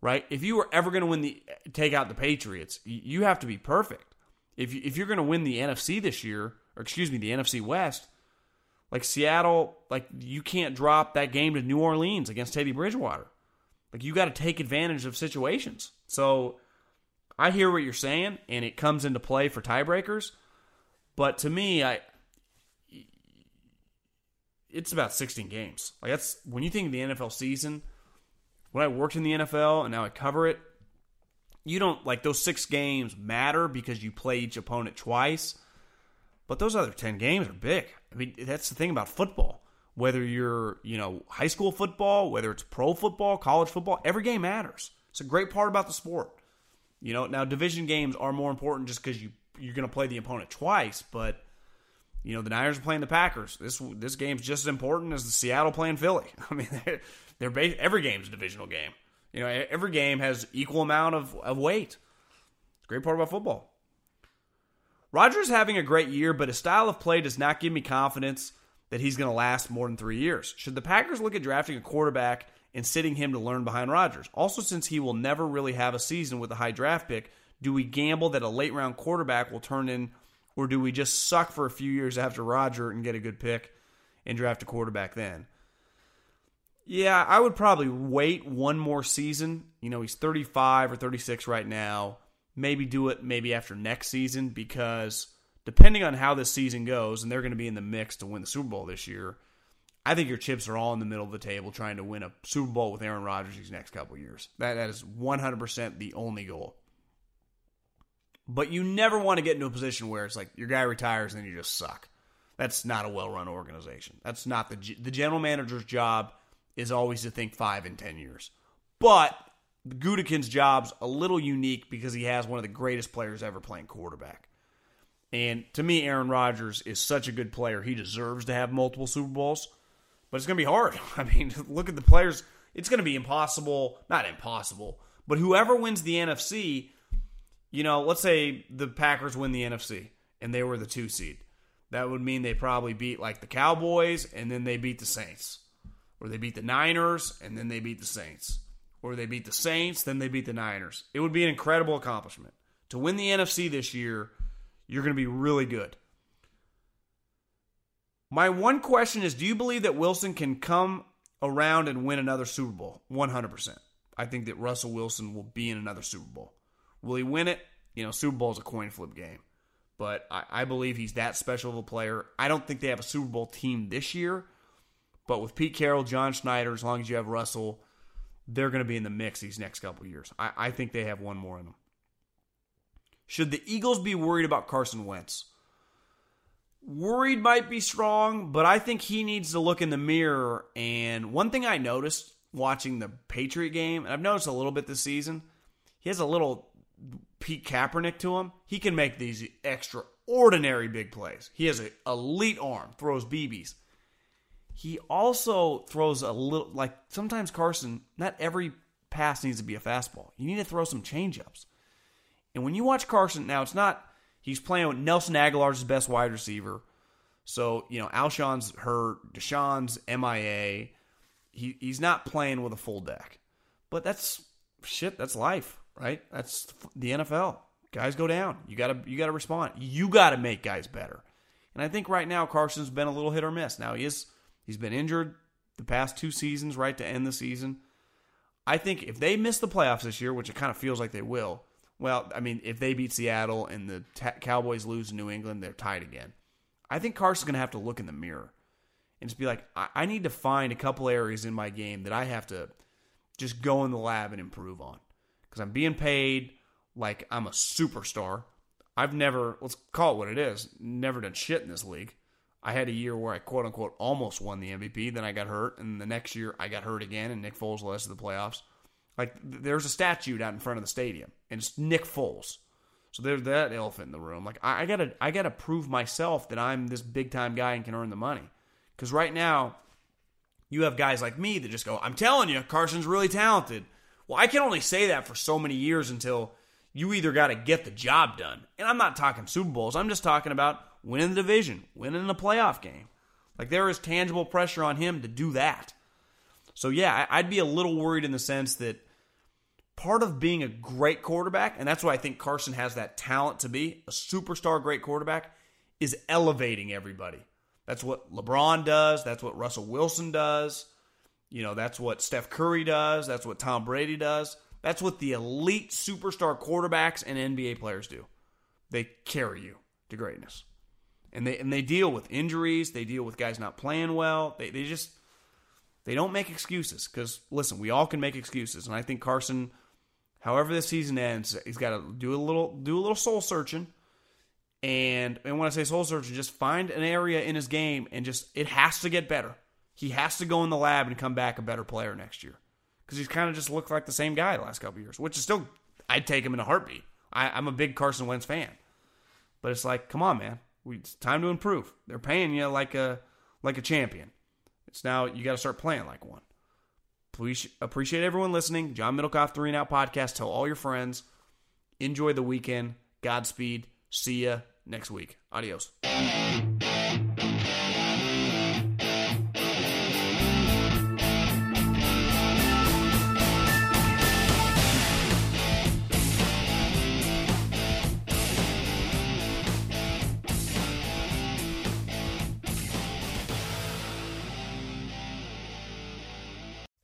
right? If you were ever going to win the take out the Patriots, you have to be perfect. If you, if you're going to win the NFC this year, or excuse me, the NFC West, like Seattle, like you can't drop that game to New Orleans against Teddy Bridgewater. Like you got to take advantage of situations. So I hear what you're saying, and it comes into play for tiebreakers. But to me, I it's about 16 games. Like that's when you think of the NFL season when I worked in the NFL and now I cover it, you don't like those six games matter because you play each opponent twice. But those other 10 games are big. I mean, that's the thing about football. Whether you're, you know, high school football, whether it's pro football, college football, every game matters. It's a great part about the sport. You know, now division games are more important just because you you're going to play the opponent twice, but you know the Niners are playing the Packers. This this game's just as important as the Seattle playing Philly. I mean, they're ba- every game's a divisional game. You know, every game has equal amount of, of weight. Great part about football. Rodgers having a great year, but his style of play does not give me confidence that he's going to last more than three years. Should the Packers look at drafting a quarterback and sitting him to learn behind Rodgers? Also, since he will never really have a season with a high draft pick, do we gamble that a late round quarterback will turn in, or do we just suck for a few years after Roger and get a good pick and draft a quarterback then? Yeah, I would probably wait one more season. You know, he's 35 or 36 right now. Maybe do it maybe after next season because depending on how this season goes, and they're going to be in the mix to win the Super Bowl this year, I think your chips are all in the middle of the table trying to win a Super Bowl with Aaron Rodgers these next couple years. That, that is 100% the only goal. But you never want to get into a position where it's like your guy retires and then you just suck. That's not a well run organization. That's not the, the general manager's job is always to think five and ten years. But Gutekunst's job's a little unique because he has one of the greatest players ever playing quarterback. And to me, Aaron Rodgers is such a good player. He deserves to have multiple Super Bowls, but it's going to be hard. I mean, look at the players. It's going to be impossible. Not impossible, but whoever wins the NFC, you know, let's say the Packers win the NFC and they were the two seed. That would mean they probably beat like the Cowboys and then they beat the Saints or they beat the Niners and then they beat the Saints, or they beat the Saints, then they beat the Niners. It would be an incredible accomplishment. To win the NFC this year, you're going to be really good. My one question is do you believe that Wilson can come around and win another Super Bowl? 100%. I think that Russell Wilson will be in another Super Bowl. Will he win it? You know, Super Bowl is a coin flip game. But I, I believe he's that special of a player. I don't think they have a Super Bowl team this year. But with Pete Carroll, John Schneider, as long as you have Russell, they're going to be in the mix these next couple years. I, I think they have one more in them. Should the Eagles be worried about Carson Wentz? Worried might be strong, but I think he needs to look in the mirror. And one thing I noticed watching the Patriot game, and I've noticed a little bit this season, he has a little Pete Kaepernick to him. He can make these extraordinary big plays. He has an elite arm, throws BBs. He also throws a little, like sometimes Carson, not every pass needs to be a fastball. You need to throw some changeups. And when you watch Carson, now it's not, he's playing with Nelson Agholor's best wide receiver. So, you know, Alshon's hurt, DeSean's MIA. He, he's not playing with a full deck. But that's shit, that's life, right? That's the NFL. Guys go down. You gotta you gotta respond. You gotta make guys better. And I think right now Carson's been a little hit or miss. Now he is he's been injured the past two seasons, right, to end the season. I think if they miss the playoffs this year, which it kind of feels like they will, well, I mean, if they beat Seattle and the Cowboys lose New England, they're tied again. I think Carson's going to have to look in the mirror and just be like, I, I need to find a couple areas in my game that I have to just go in the lab and improve on because I'm being paid like I'm a superstar. I've never, let's call it what it is, never done shit in this league. I had a year where I quote unquote almost won the MVP, then I got hurt, and the next year I got hurt again, and Nick Foles led us to the playoffs. Like there's a statue out in front of the stadium, and it's Nick Foles. So there's that elephant in the room. Like I, I gotta, I gotta prove myself that I'm this big time guy and can earn the money. Because right now, you have guys like me that just go, I'm telling you, Carson's really talented. Well, I can only say that for so many years until you either got to get the job done. And I'm not talking Super Bowls, I'm just talking about winning the division, winning the playoff game. Like there is tangible pressure on him to do that. So, yeah, I'd be a little worried in the sense that part of being a great quarterback, and that's why I think Carson has that talent to be a superstar great quarterback, is elevating everybody. That's what LeBron does. That's what Russell Wilson does. You know, that's what Steph Curry does. That's what Tom Brady does. That's what the elite superstar quarterbacks and NBA players do. They carry you to greatness. And they and they deal with injuries, they deal with guys not playing well. They they just they don't make excuses cuz listen, we all can make excuses and I think Carson however this season ends, he's got to do a little do a little soul searching and and when I say soul searching, just find an area in his game and just it has to get better. He has to go in the lab and come back a better player next year because he's kind of just looked like the same guy the last couple years. Which is still, I'd take him in a heartbeat. I, I'm a big Carson Wentz fan, but it's like, come on, man, it's time to improve. They're paying you like a like a champion. It's now you got to start playing like one. Please appreciate everyone listening. John Middlekauff, Three and Out Podcast. Tell all your friends. Enjoy the weekend. Godspeed. See ya next week. Adios.